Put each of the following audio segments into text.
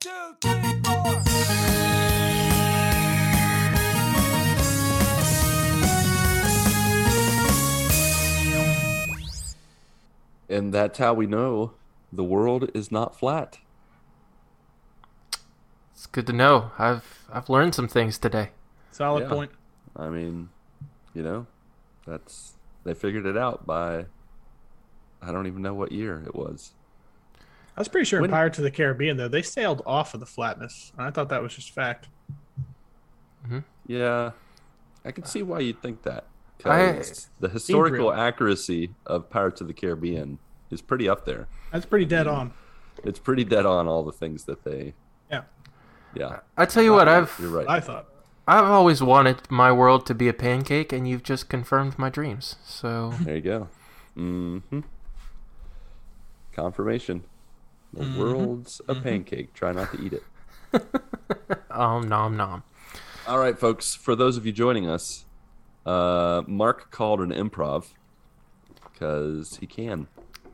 two, three, four. And that's how we know the world is not flat. It's good to know. I've I've learned some things today. Solid Yeah. point. I mean, you know, that's they figured it out by I don't even know what year it was. I was pretty sure When- in Pirates of the Caribbean though they sailed off of the flatness. I thought that was just fact. Yeah, I can see why you'd think that. I- the historical accuracy of Pirates of the Caribbean is pretty up there. That's pretty dead on. It's pretty dead on all the things that they. Yeah, Yeah, I tell you what, I've you're right. I thought. I've always wanted my world to be a pancake, and you've just confirmed my dreams. So There you go. Mm-hmm. Confirmation. The Mm-hmm. world's a pancake. Try not to eat it. um nom nom. All right, folks. For those of you joining us, uh, Marc called an improv because he can,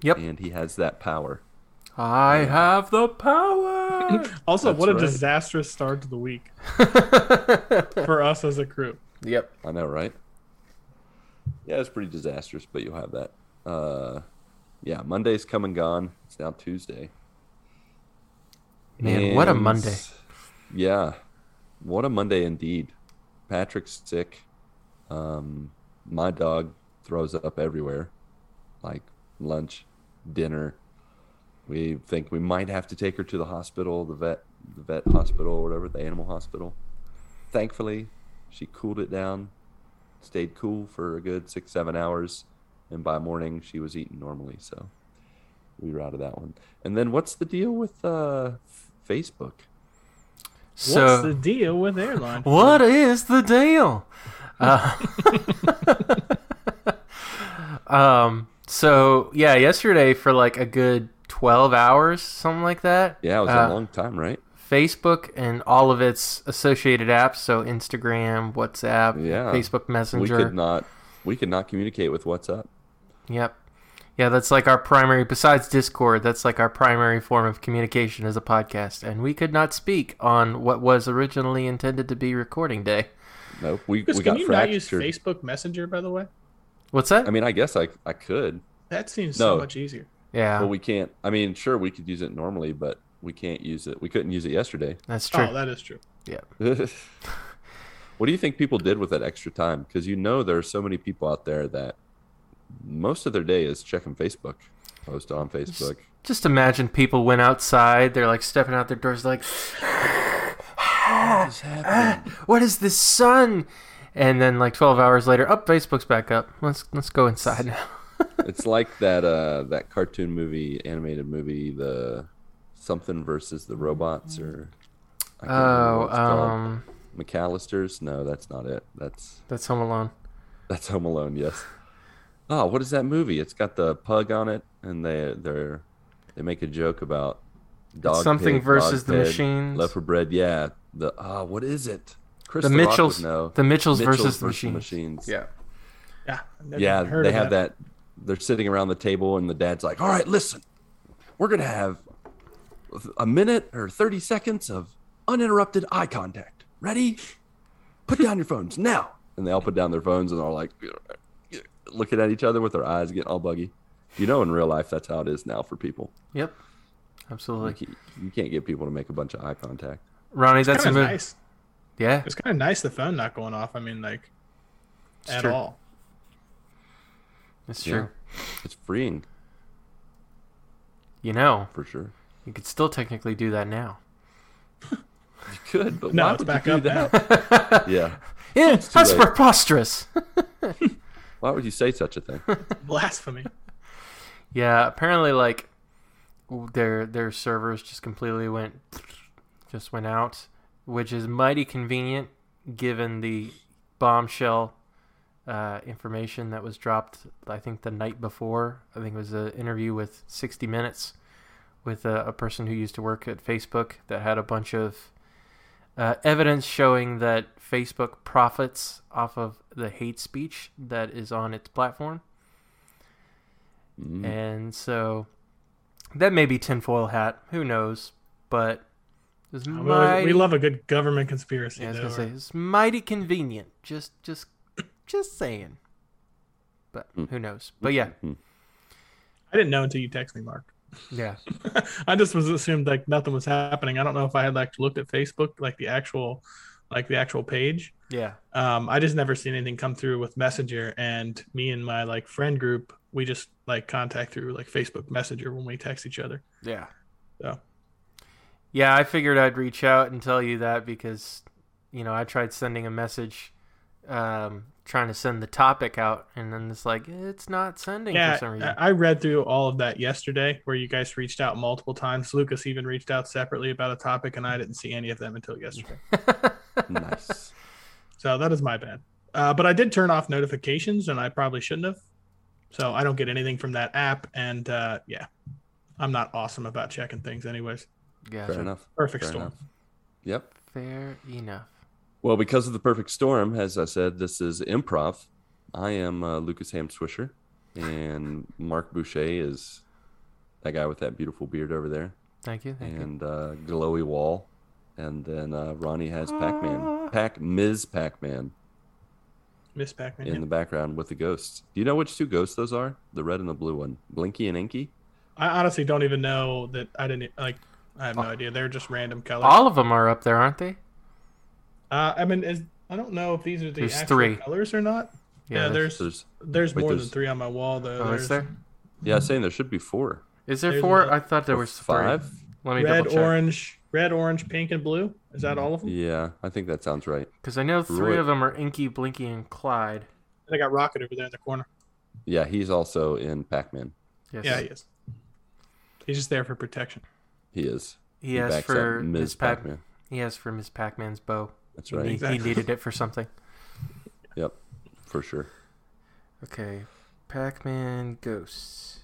Yep. and he has that power. I have the power. Also, That's what a right. disastrous start to the week for us as a crew. yep. I know, right? Yeah, it's pretty disastrous, but you'll have that. Uh, yeah, Monday's come and gone. It's now Tuesday. Man, what a Monday. Yeah, what a Monday indeed. Patrick's sick. Um, my dog throws up everywhere, like lunch, dinner. We think we might have to take her to the hospital, the vet, the vet hospital, or whatever, the animal hospital. Thankfully, she cooled it down, stayed cool for a good six, seven hours, and by morning she was eating normally. So we were out of that one. And then what's the deal with uh, Facebook? So What's the deal with airline? What is the deal? Uh, um. So yeah, yesterday for like a good twelve hours, something like that. Yeah, it was uh, a long time, right? Facebook and all of its associated apps, so Instagram, WhatsApp, Yeah. Facebook Messenger. We could not we could not communicate with WhatsApp. Yep. Yeah, that's like our primary. Besides Discord, that's like our primary form of communication as a podcast, and we could not speak on what was originally intended to be recording day. Nope. We, Because we can got you not use. Facebook Messenger, by the way? What's that? I mean, I guess I I could, That seems No. so much easier. yeah, Well, we can't. I mean, sure, we could use it normally, but we can't use it. We couldn't use it yesterday. that's true. Oh, that is true. yeah. what do you think people did with that extra time? Because you know there are so many people out there that most of their day is checking Facebook, post on Facebook. Just imagine people went outside. They're like stepping out their doors, like, What is happening? "What is this sun?" And then, like twelve hours later, up Facebook's back up. Let's let's go inside now. it's like that uh that cartoon movie, animated movie, the something versus the robots, or I can't remember Oh, what it's called. um, McCallister's? No, that's not it. That's that's Home Alone. that's Home Alone. Yes. Oh, what is that movie? It's got the pug on it, and they they're they make a joke about dog something pig, versus dog the machine. machines. Loaf of bread. Yeah. The ah, what is it? Chris The the Mitchells, know. the Mitchells, Mitchells versus the versus machines. machines. Yeah. Yeah. Yeah, they of have that. They're sitting around the table, and the dad's like, "All right, listen, we're gonna have a minute or thirty seconds of uninterrupted eye contact. Ready? Put down your phones now." And they all put down their phones, and are like looking at each other with their eyes getting all buggy. You know, in real life, that's how it is now for people. Yep. Absolutely. can't, you can't get people to make a bunch of eye contact. Ronnie, that's a Kind of move. nice. Yeah. It's kind of nice the phone not going off. I mean, like, at true. all. It's Yeah. true. It's freeing You know, for sure. you could still technically do that now. You could, but No, why it's would back you up do now. that? yeah. Yeah, too that's late. preposterous. Why would you say such a thing? Blasphemy. yeah, apparently, like their their servers just completely went just went out, which is mighty convenient given the bombshell uh, information that was dropped. I think the night before. I think it was an interview with 60 Minutes with a, a person who used to work at Facebook that had a bunch of uh, evidence showing that Facebook profits off of the hate speech that is on its platform. Mm. And so that may be tinfoil hat. Who knows? But was We- mighty. We love a good government conspiracy. Yeah, I was though, gonna say it's mighty convenient. Just, just, just saying. But Hmm. who knows? But yeah, Mhm. I didn't know until you texted me, Marc. yeah. I just was assumed like nothing was happening. I don't know if I had like looked at Facebook, like the actual, like the actual page. Yeah. Um, I just never seen anything come through with Messenger, and me and my like friend group, we just like contact through like Facebook Messenger when we text each other. Yeah. So Yeah, I figured I'd reach out and tell you that because, you know, I tried sending a message, um, trying to send the topic out, and then it's like it's not sending yeah, for some reason. I I read through all of that yesterday, where you guys reached out multiple times. Lucas even reached out separately about a topic, and I didn't see any of them until yesterday. nice. So that is my bad. Uh, but I did turn off notifications, and I probably shouldn't have. So I don't get anything from that app, and uh, yeah, I'm not awesome about checking things, anyways. yeah. Fair enough. Perfect Fair storm. enough. Yep. Fair enough. Well, because of the perfect storm, as I said, this is improv. I am uh, Lucas Ham Swisher, and Marc Boucher is that guy with that beautiful beard over there, Thank you. Thank you. and uh, glowy wall, and then uh, Ronnie has Pac-Man, Pac Ms. Pac-Man Miss Pac-Man. in yeah. the background with the ghosts. Do you know which two ghosts those are? The red and the blue one, Blinky and Inky. I honestly don't even know that. I didn't like. I have no idea. They're just random colors. All of them are up there, aren't they? Uh, I mean, is, I don't know if these are the There's actual three. colors or not. Yeah, there's there's, There's wait, more than three on my wall though. Oh, is There's there? yeah, saying there should be four. Is there There's four? another- I thought there was five. Three. Let me red, double check. orange, red, orange, pink, and blue. Is that all of them? Yeah, I think that sounds right. Because I know three Roy- of them are Inky, Blinky, and Clyde. I got Rocket over there in the corner. Yeah, he's also in Pac-Man. Yes. Yeah, he is. He's just there for protection. He is. He asked for Ms. Pac. Pac-Man. He asked for Miss Pac-Man's bow. That's right. he Exactly. needed it for something. Yep, for sure. Okay. Pac-Man ghosts.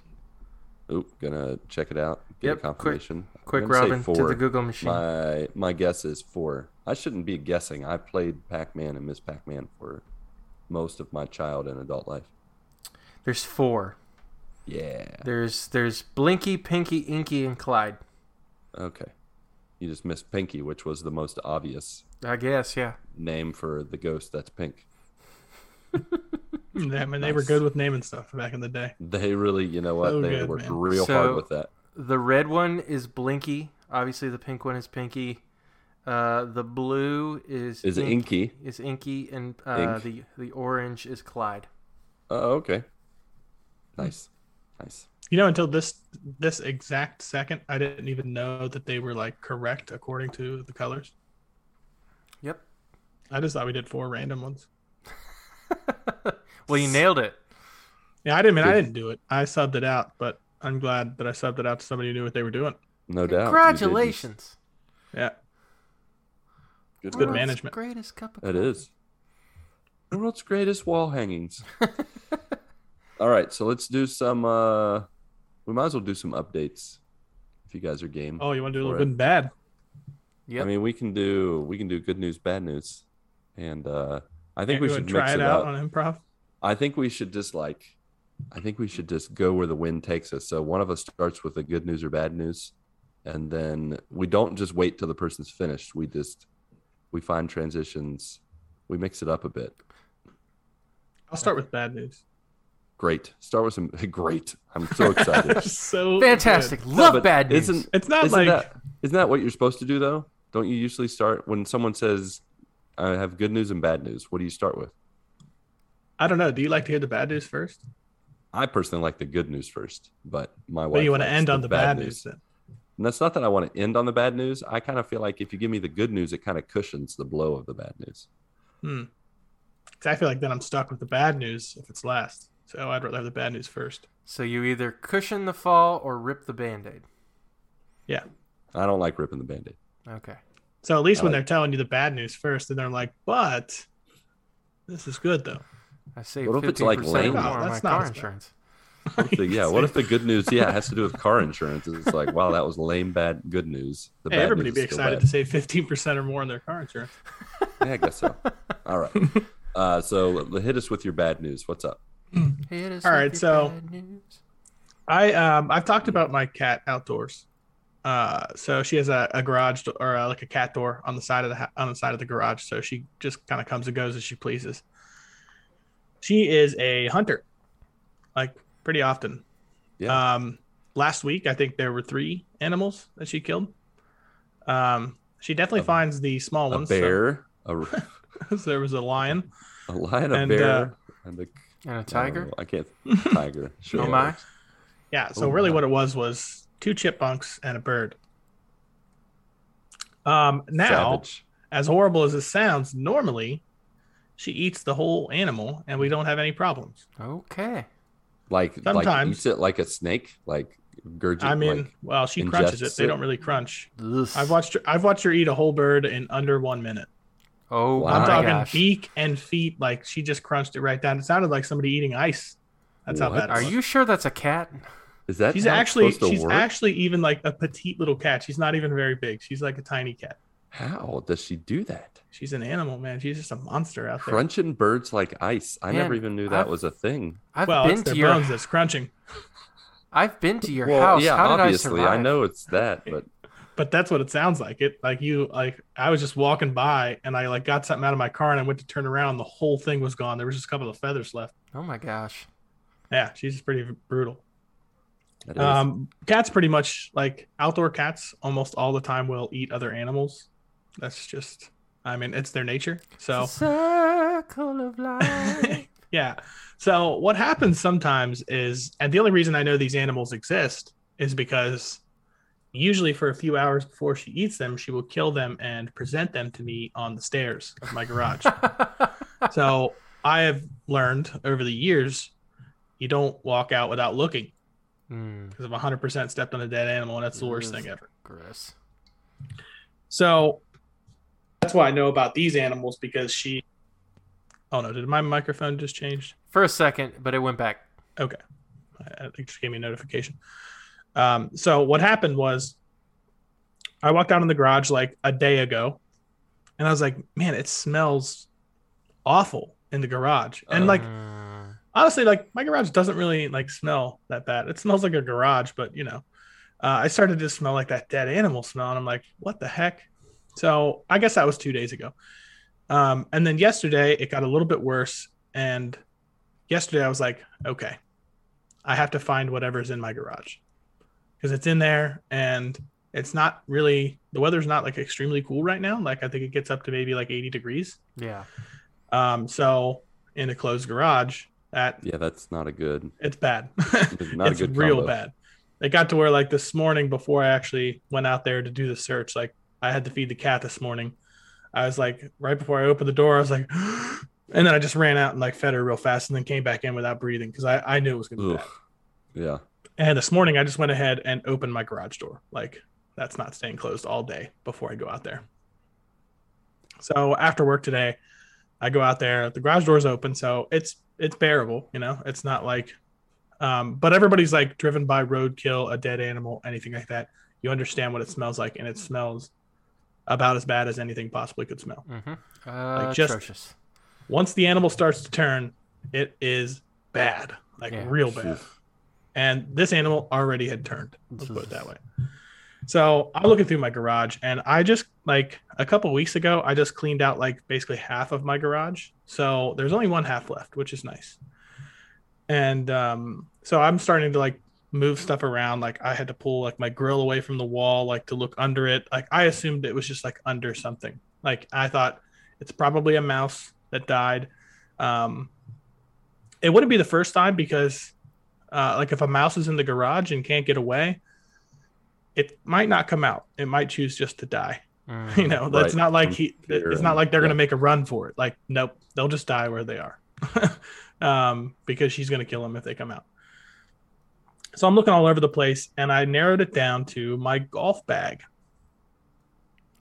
Oop, gonna check it out. Get Yep, a quick- confirmation. I'm Quick, Robin, to the Google machine. My my guess is four. I shouldn't be guessing. I played Pac-Man and Miss Pac-Man for most of my child and adult life. There's four. Yeah. There's there's Blinky, Pinky, Inky, and Clyde. Okay. You just missed Pinky, which was the most obvious I guess, yeah. name for the ghost that's pink. I mean, they were good with naming stuff back in the day. They really, you know what? So they good, worked man. real So- hard with that. The red one is Blinky. Obviously, the pink one is Pinky. Uh, the blue is Is Ink- Inky? Is Inky, and uh, Ink. the the orange is Clyde. Oh, okay. Nice. Nice. You know, until this this exact second, I didn't even know that they were like correct according to the colors. Yep. I just thought we did four random ones. Well, you nailed it. Yeah, I didn't mean I didn't do it. I subbed it out, but I'm glad that I subbed it out to somebody who knew what they were doing. No doubt. Congratulations. Yeah, Good, good work. management. Greatest cup of It coffee. is. The world's greatest wall hangings. All right, so let's do some. uh We might as well do some updates, if you guys are game. Oh, you want to do a little it. good and bad? Yeah. I mean, we can do we can do good news, bad news, and uh I think Yeah, we should try mix it it out on improv. I think we should just like, I think we should just go where the wind takes us. So one of us starts with the good news or bad news, and then we don't just wait till the person's finished. We just we find transitions, we mix it up a bit. I'll start with bad news. Great. Start with some great. I'm so excited. so Fantastic. good. Love but bad news. Isn't It's not isn't like that isn't that what you're supposed to do though? Don't you usually start when someone says, "I have good news and bad news"? What do you start with? I don't know. Do you like to hear the bad news first? I personally like the good news first, but my wife. But you want to likes end on the bad news then? And that's not that I want to end on the bad news. I kind of feel like if you give me the good news, it kind of cushions the blow of the bad news. Hmm. 'Cause I feel like then I'm stuck with the bad news if it's last. So I'd rather have the bad news first. So you either cushion the fall or rip the band-aid. Yeah. I don't like ripping the band-aid. Okay. So at least I when like- they're telling you the bad news first, and they're like, "But this is good though." I saved What if it's like percent lame? more No, on my that's not car insurance. What the- yeah, what if the good news? Yeah, it has to do with car insurance. It's like, wow, that was lame, bad, good news. The Hey, bad everybody news be excited bad. to save fifteen percent or more on their car insurance. Yeah, I guess so. All right. Uh, so hit us with your bad news. What's up? Hit us All with your so- bad news. I um I've talked about my cat outdoors, Uh, so she has a, a garage do- or uh like a cat door on the side of the ha- on the side of the garage. So she just kind of comes and goes as she pleases. She is a hunter, like pretty often. Yeah. Um, last week I think there were three animals that she killed. Um, she definitely A- finds the small a ones. so- bear, a, So, there was a lion. a lion, a And, bear, uh, and a And a I tiger. don't I can't. Tiger. Sure. Oh my. Yeah. So Oh, really, wow. what it was was two chipmunks and a bird. Um, now, Savage. as horrible as it sounds, normally she eats the whole animal and we don't have any problems. Okay. Like like sometimes- eats it like a snake, like gurgit. I mean, like, well, she crunches it. ingests They it. don't really crunch. Ugh. I've watched her. I've watched her eat a whole bird in under one minute. Oh Wow. I'm talking gosh. beak and feet. Like she just crunched it right down. It sounded like somebody eating ice. That's how What? bad. It Are was. you sure that's a cat? is that She's actually she's work? actually even like a petite little cat. She's not even very big. She's like a tiny cat. How does she do that? She's an animal, man. She's just a monster out there. Crunching birds like ice. I never even knew that I've- was a thing. I've well, it's been their to your bones that's crunching. I've been to your well, house. yeah, How did obviously, I survive? know it's that, but But that's what it sounds like. It like you like I was just walking by and I like got something out of my car and I went to turn around. The whole thing was gone. There was just a couple of feathers left. Oh my gosh. Yeah, she's pretty brutal. Um, cats pretty much like outdoor cats almost all the time will eat other animals. That's just, I mean, it's their nature. So circle of life. yeah. So what happens sometimes is, and the only reason I know these animals exist is because usually for a few hours before she eats them, she will kill them and present them to me on the stairs of my garage. so I have learned over the years, you don't walk out without looking Hmm, because I've 100% stepped on a dead animal, and that's the worst thing ever. gross. So that's why I know about these animals because she. Oh no! Did my microphone just change? For a second, but it went back. Okay, I I think it just gave me a notification. Um, so what happened was, I walked out in the garage like a day ago, and I was like, "Man, it smells awful in the garage." And like Mm, honestly, like my garage doesn't really like smell that bad. It smells like a garage, but you know, uh, I started to smell like that dead animal smell, and I'm like, what the heck? So I guess that was two days ago. Um, and then yesterday it got a little bit worse, and yesterday I was like, okay, I have to find whatever's in my garage because it's in there, and it's not really the weather's not like extremely cool right now. Like I think it gets up to maybe like 80 degrees. yeah. Um, so in a closed garage, that yeah, that's not a good. it's bad. Not it's a good real combo. bad. It got to where like this morning before I actually went out there to do the search, like I had to feed the cat this morning. I was like right before I opened the door, I was like, and then I just ran out and like fed her real fast, and then came back in without breathing because I I knew it was gonna be Ugh. bad. Yeah. And this morning I just went ahead and opened my garage door. Like that's not staying closed all day before I go out there. So after work today, I go out there. The garage door's open, so it's it's bearable. You know, it's not like, um, but everybody's like driven by roadkill, a dead animal, anything like that. You understand what it smells like, and it smells about as bad as anything possibly could smell. Mm-hmm. Uh, just- atrocious. Once the animal starts to turn, it is bad, like Yeah. real bad. Oof. And this animal already had turned. Let's put it that way. So I'm looking through my garage, and I just like a couple weeks ago, I just cleaned out like basically half of my garage. So there's only one half left, which is nice. And um, so I'm starting to like move stuff around. Like I had to pull like my grill away from the wall, like to look under it. Like I assumed it was just like under something. Like I thought it's probably a mouse that died. Um, it wouldn't be the first time because uh, like if a mouse is in the garage and can't get away, it might not come out. It might choose just to die. Mm. You know, that's Right. not like he. It's not like they're yeah. gonna make a run for it. Like nope, they'll just die where they are, um, because she's gonna kill them if they come out. So I'm looking all over the place, and I narrowed it down to my golf bag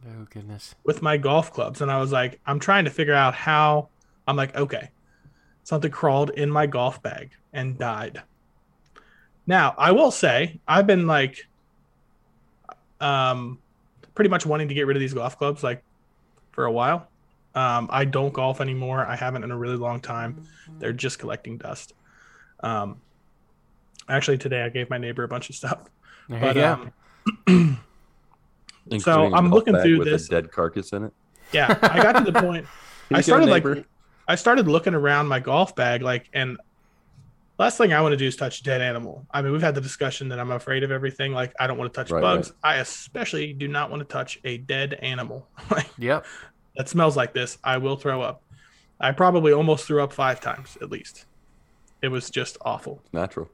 Oh goodness. with my golf clubs, and I was like, I'm trying to figure out how. I'm like, okay, something crawled in my golf bag and died. Now, I will say, I've been like, um, pretty much wanting to get rid of these golf clubs like for a while. Um, I don't golf anymore. I haven't in a really long time. They're just collecting dust. Um, actually, today I gave my neighbor a bunch of stuff There but you go. um, Including a I'm looking through with this. a dead carcass in it. Yeah, I got to the point. I you get a started like? I started looking around my golf bag, like, and last thing I want to do is touch a dead animal. I mean, we've had the discussion that I'm afraid of everything. Like, I don't want to touch Right, bugs. I especially do not want to touch a dead animal. like Yep. that smells like this. I will throw up. I probably almost threw up five times at least. It was just awful. natural.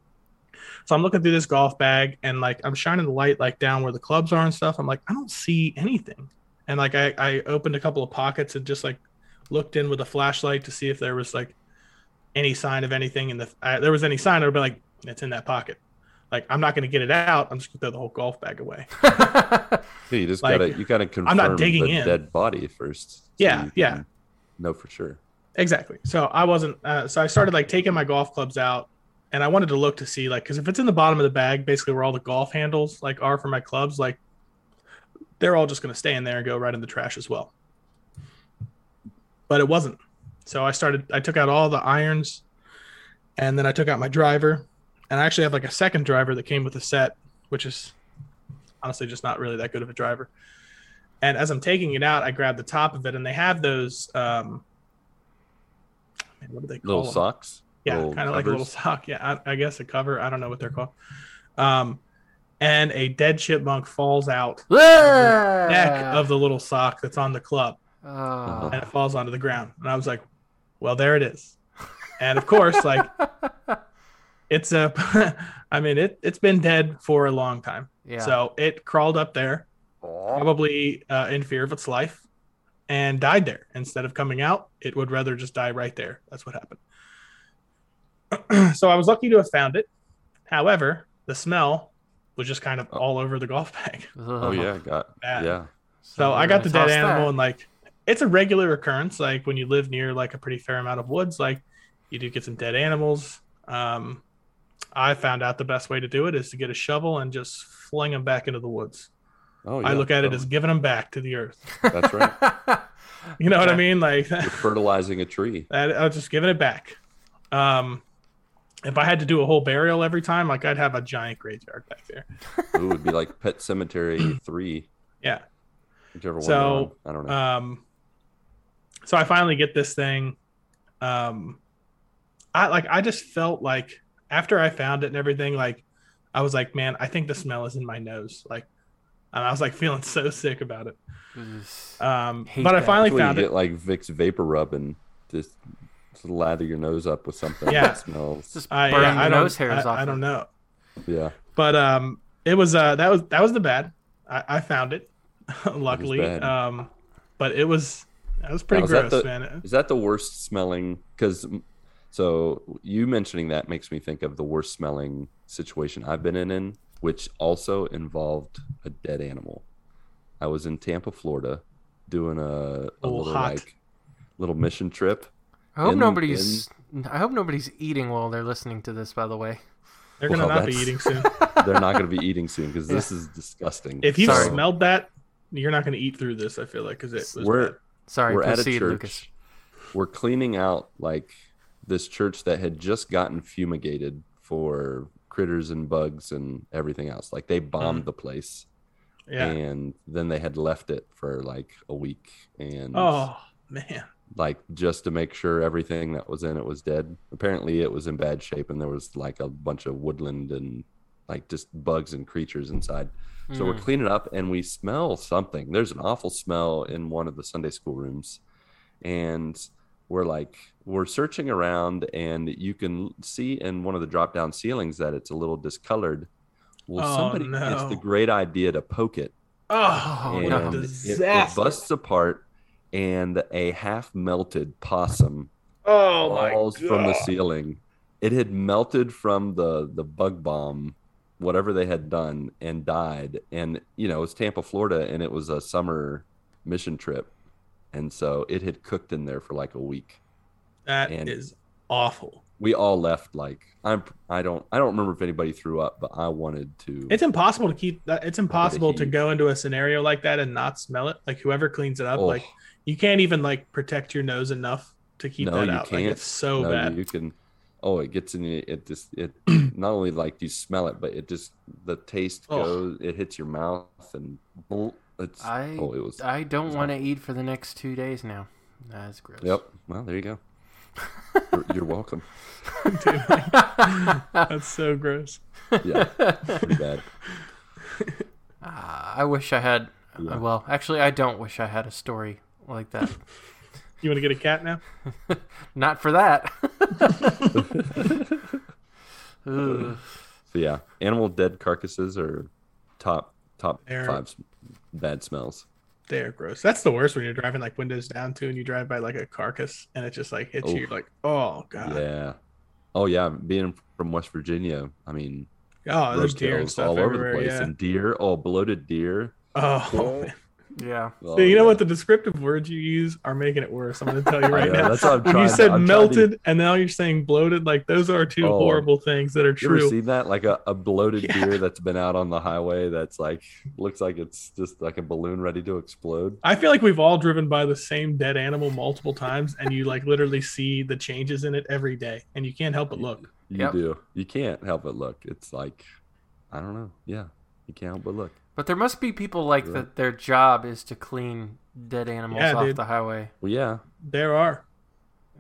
So I'm looking through this golf bag and like I'm shining the light like down where the clubs are and stuff. I'm like, I don't see anything. And like I, I opened a couple of pockets and just like looked in with a flashlight to see if there was like any sign of anything in the uh, there was any sign I would be like, it's in that pocket. Like I'm not gonna get it out. I'm just gonna throw the whole golf bag away. Yeah, you just Like, gotta you gotta confirm I'm not digging the in. dead body first. so Yeah, yeah. Know for sure. Exactly. So I wasn't. Uh, so I started like taking my golf clubs out, and I wanted to look to see like because if it's in the bottom of the bag, basically where all the golf handles like are for my clubs, like they're all just going to stay in there and go right in the trash as well. But it wasn't. So I started. I took out all the irons, and then I took out my driver, and I actually have like a second driver that came with a set, which is honestly just not really that good of a driver. And as I'm taking it out, I grab the top of it, and they have those. Um, man, what do they call Little them? socks. Yeah, kind of like a little sock. Yeah, I, I guess a cover. I don't know what they're called. Um, and a dead chipmunk falls out neck of the little sock that's on the club, Oh. and it falls onto the ground. And I was like, "Well, there it is." And of course, like it's a, I mean, it it's been dead for a long time. yeah. So it crawled up there, probably uh, in fear of its life, and died there. Instead of coming out, it would rather just die right there. That's what happened. so I was lucky to have found it. However, the smell was just kind of Oh. all over the golf bag. Oh yeah, got Bad. yeah. So I got the dead animal, that. and like it's a regular occurrence. Like when you live near like a pretty fair amount of woods, like you do get some dead animals. Um, I found out the best way to do it is to get a shovel and just fling them back into the woods. Oh yeah. I look at it totally. as giving them back to the earth. That's right. You know what I mean? Like You're fertilizing a tree. that, I was just giving it back. Um, if I had to do a whole burial every time, like I'd have a giant graveyard back there. Ooh, it would be like Pet Sematary three, Yeah. whichever one. So, they're. I don't know. Um, so I finally get this thing. Um, I like I just felt like after I found it and everything, like I was like, man, I think the smell is in my nose. Like, and I was like feeling so sick about it. Um, Hate but I finally That's found you it. like Vicks vapor rub and just, just lather your nose up with something Yeah. that smells. Just I, burn yeah, your I don't, nose hairs I, off. I don't know. yeah. but um it was uh that was that was the bad i, I found it luckily bad. um but it was that was pretty Now, is that gross the- man Is that the worst smelling? Because so you mentioning that makes me think of the worst smelling situation I've been in, in which also involved a dead animal. I was in Tampa, Florida, doing a, a Oh, little hot. like little mission trip. I hope in- nobody's. I hope nobody's eating while they're listening to this. By the way, they're gonna Well, not be eating soon They're not going to be eating soon because this is disgusting. if you Sorry. smelled that you're not gonna eat through this i feel like because it was we're bad. sorry. we're at a church. Lucas. We're cleaning out like this church that had just gotten fumigated for critters and bugs and everything else. Like they bombed Mm. the place yeah and then they had left it for like a week and oh man like just to make sure everything that was in it was dead. Apparently it was in bad shape and there was like a bunch of woodland and like just bugs and creatures inside. So we're Mm. cleaning up and we smell something. There's an awful smell in one of the Sunday school rooms. And we're like, we're searching around and you can see in one of the drop down ceilings that it's a little discolored. Well, Oh, somebody gets the great idea to poke it oh, and no. it- it, busts apart and a half melted possum oh falls from the ceiling. It had melted from the the bug bomb, whatever they had done, and died. And you know, it was Tampa, Florida, and it was a summer mission trip, and so it had cooked in there for like a week. That is and- awful We all left like I'm. I don't. I don't remember if anybody threw up, but I wanted to. it's impossible to keep it's impossible to go into a scenario like that and not smell it like whoever cleans it up Oh, like you can't even like protect your nose enough to keep No, that you out like can't. it's so no, bad You can. Oh, it gets in you. It just it not only like you smell it, but it just the taste Oh. goes. It hits your mouth and It's I oh, it was. I don't want to eat for the next two days now. That's gross. Yep. Well, there you go. You're, you're welcome. Dude, that's so gross. Yeah, pretty bad. Ah, I wish I had. Yeah. Well, actually, I don't wish I had a story like that. You want to get a cat now? Not for that. So yeah, animal dead carcasses are top top They're- five bad smells. They're gross. That's the worst when you're driving like windows down too, and you drive by like a carcass, and it just like hits you. Oof. You're like, oh god, Yeah. Oh yeah, being from West Virginia, I mean, oh, there's deer and stuff all over the everywhere. place, yeah. and deer. Oh, bloated deer. Oh, Oh, man. Yeah. Oh, So you know yeah. what? The descriptive words you use are making it worse. I'm going to tell you right know, now. That's what I'm when trying you said I'm trying to- melted and now you're saying bloated, like those are two Oh. horrible things that are You ever true. seen that? Like a, a bloated Yeah. deer that's been out on the highway that's like looks like it's just like a balloon ready to explode. I feel like we've all driven by the same dead animal multiple times, and you like literally see the changes in it every day, and you can't help but look. You Yep. do. You can't help but look. It's like I don't know. Yeah. You can't help but look. But there must be people like Yeah. that. Their job is to clean dead animals Yeah, off dude. the highway. Well yeah. There are.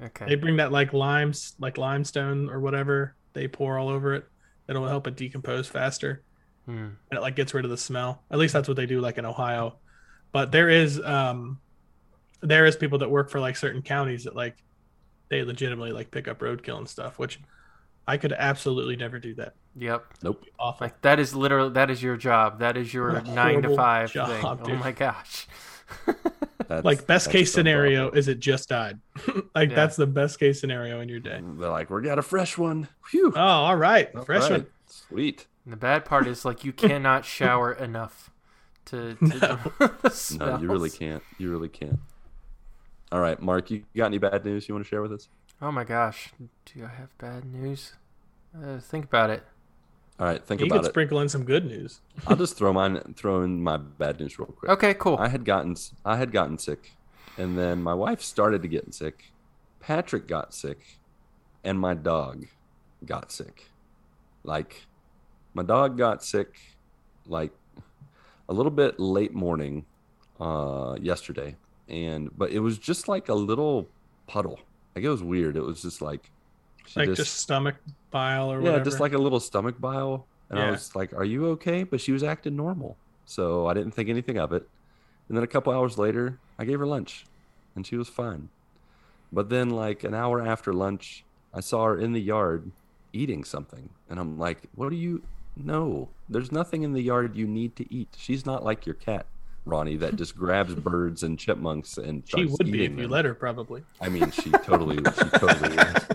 Okay. They bring that like limes, like limestone or whatever. They pour all over it. It'll help it decompose faster. Hmm. and it like gets rid of the smell. At least that's what they do like in Ohio. But there is um there is people that work for like certain counties that like they legitimately like pick up roadkill and stuff, which I could absolutely never do that. Yep. Nope. Awful. Like that is literally that is your job. That is your nine to horrible five job, thing. Oh my gosh. That's, like best case so scenario awful. is it just died. like Yeah. that's the best case scenario in your day. They're like, we got a fresh one. Phew. Oh, all right. All Fresh right. one. Sweet. And the bad part is like you cannot shower enough to, to the No, you really can't. You really can't. All right, Marc, you got any bad news you want to share with us? Oh my gosh. Do I have bad news? Uh, think about it. All right, think about it. You about could sprinkle in some good news. I'll just throw mine throw in my bad news real quick. Okay, cool. I had gotten I had gotten sick, and then my wife started to get sick. Patrick got sick, and my dog got sick. Like, my dog got sick, like a little bit late morning, uh, yesterday, and but it was just like a little puddle. Like it was weird. It was just like, Like just, stomach bile or yeah, whatever. just like a little stomach bile. And I was like, "Are you okay?" But she was acting normal, so I didn't think anything of it. And then a couple hours later, I gave her lunch, and she was fine. But then, like an hour after lunch, I saw her in the yard eating something, and I'm like, "What do you? No, there's nothing in the yard you need to eat. She's not like your cat." Ronnie, that just grabs birds and chipmunks and she would be if you them. let her probably. I mean, she totally, she totally. is.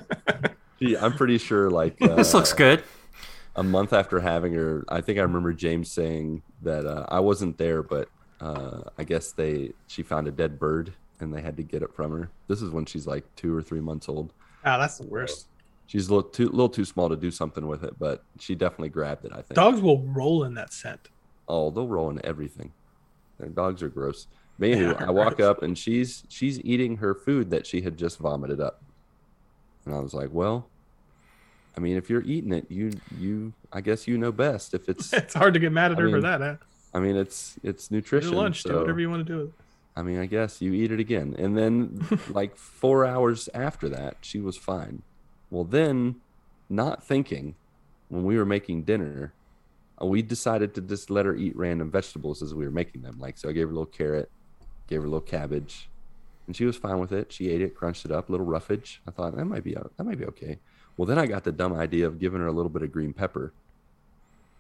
She, I'm pretty sure, like this uh, looks good. a month after having her, I think I remember James saying that uh, I wasn't there, but uh, I guess they she found a dead bird and they had to get it from her. This is when she's like two or three months old. Ah, that's the worst. She's a little too little too small to do something with it, but she definitely grabbed it. I think. Dogs will roll in that scent. Oh, they'll roll in everything. Dogs are gross. But anyway, I walk up and she's she's eating her food that she had just vomited up, and I was like, well. I mean, if you're eating it, you you I guess you know best. If it's It's hard to get mad at I her for that. Huh? I mean, it's it's nutrition. lunch, do whatever you want to do with it. I mean, I guess you eat it again, and then like four hours after that, she was fine. Well, then, not thinking, when we were making dinner, we decided to just let her eat random vegetables as we were making them. Like, so I gave her a little carrot, gave her a little cabbage, and she was fine with it. She ate it, crunched it up, a little roughage. I thought that might be that might be okay. Well, then I got the dumb idea of giving her a little bit of green pepper,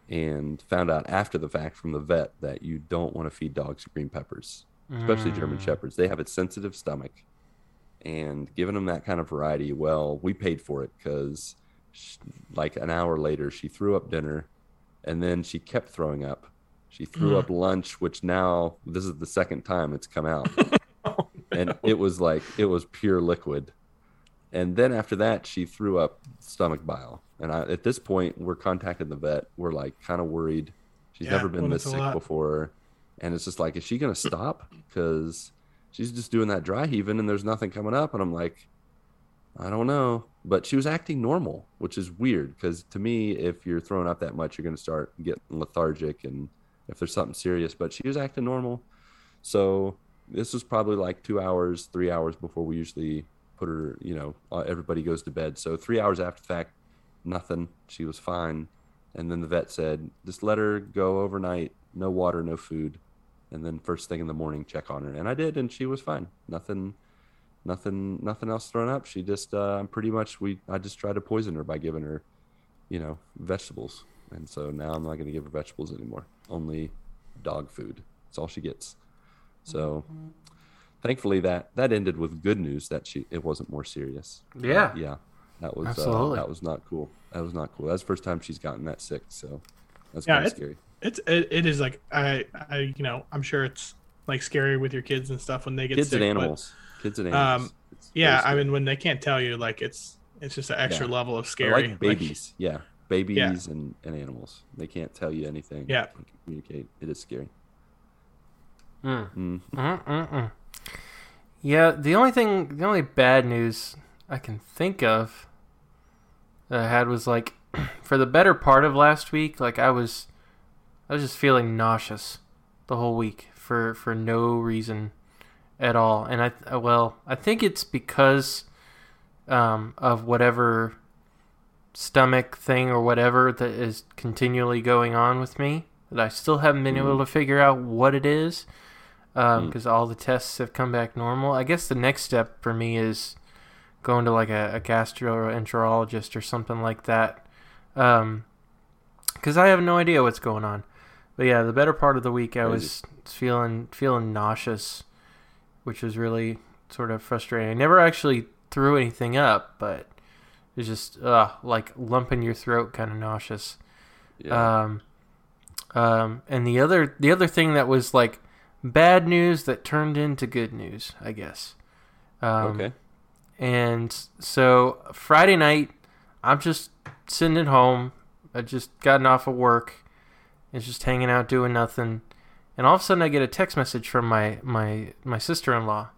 and found out after the fact from the vet that you don't want to feed dogs green peppers especially German Mm. Shepherds. They have a sensitive stomach, and giving them that kind of variety, well, we paid for it because, like an hour later, she threw up dinner, and then she kept throwing up. She threw Mm. up lunch, which now this is the second time it's come out, and it was like it was pure liquid. And then after that, she threw up stomach bile. And I, at this point, we're contacting the vet. We're like kind of worried. She's Yeah, never been this sick before. And it's just like, is she going to stop? Because she's just doing that dry heaving and there's nothing coming up. And I'm like, I don't know. But she was acting normal, which is weird because to me, if you're throwing up that much, you're going to start getting lethargic and if there's something serious. But she was acting normal. So this was probably like two hours, three hours before we usually put her. You know, uh, everybody goes to bed. So three hours after the fact, nothing. She was fine. And then the vet said, just let her go overnight. No water, no food. And then first thing in the morning, check on her. And I did, and she was fine. Nothing, nothing, nothing else thrown up. She just, uh, pretty much, we, I just tried to poison her by giving her, you know, vegetables. And so now I'm not going to give her vegetables anymore. Only dog food. That's all she gets. So thankfully that that ended with good news that she it wasn't more serious. But, Yeah. yeah. That was Absolutely. Uh, that was not cool. That was not cool. That's the first time she's gotten that sick. So that's Yeah, kind of scary. It's it, it is like I I you know I'm sure it's like scary with your kids and stuff when they get Kids sick. and but, animals. Kids and animals. um, It's yeah, I mean when they can't tell you like it's it's just an extra Yeah. level of They're scary. like babies. yeah, babies Yeah. and, and animals. They can't tell you anything. Yeah. They can communicate. It is scary. Mm. Mm. Mm-mm-mm. Yeah, the only thing, the only bad news I can think of that I had was like, for the better part of last week, like I was, I was just feeling nauseous the whole week for for no reason at all, and I uh, well, I think it's because um, of whatever stomach thing or whatever that is continually going on with me that I still haven't been able to figure out what it is because all the tests have come back normal. I guess the next step for me is going to like a, a gastroenterologist or something like that because I have no idea what's going on. But yeah, the better part of the week I was feeling feeling nauseous, which was really sort of frustrating. I never actually threw anything up, but it was just uh, like lump in your throat, kind of nauseous. Yeah. Um, um, and the other the other thing that was like bad news that turned into good news, I guess. Um, okay. And so Friday night, I'm just sitting at home. I just gotten off of work. It's just hanging out doing nothing. And all of a sudden, I get a text message from my my my sister in law,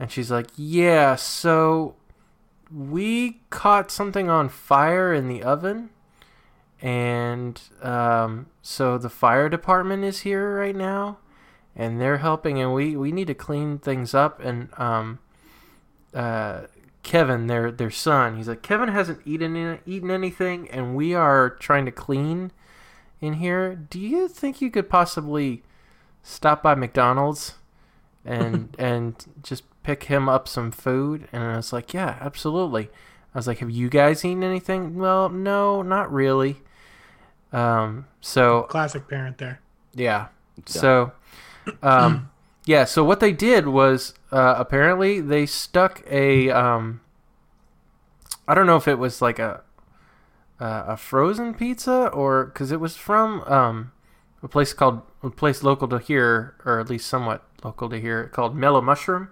and she's like, "Yeah, so we caught something on fire in the oven." And um, so the fire department is here right now, and they're helping, and we, we need to clean things up. And um, uh, Kevin, their their son, he's like, Kevin hasn't eaten eaten anything, and we are trying to clean in here. Do you think you could possibly stop by McDonald's and and just pick him up some food? And I was like, yeah, absolutely. I was like, have you guys eaten anything? Well, no, not really. Um, so Classic parent there. yeah. So, um, yeah. So what they did was uh, apparently they stuck a um, I don't know if it was like a uh, a frozen pizza or because it was from um, a place called a place local to here or at least somewhat local to here called Mellow Mushroom.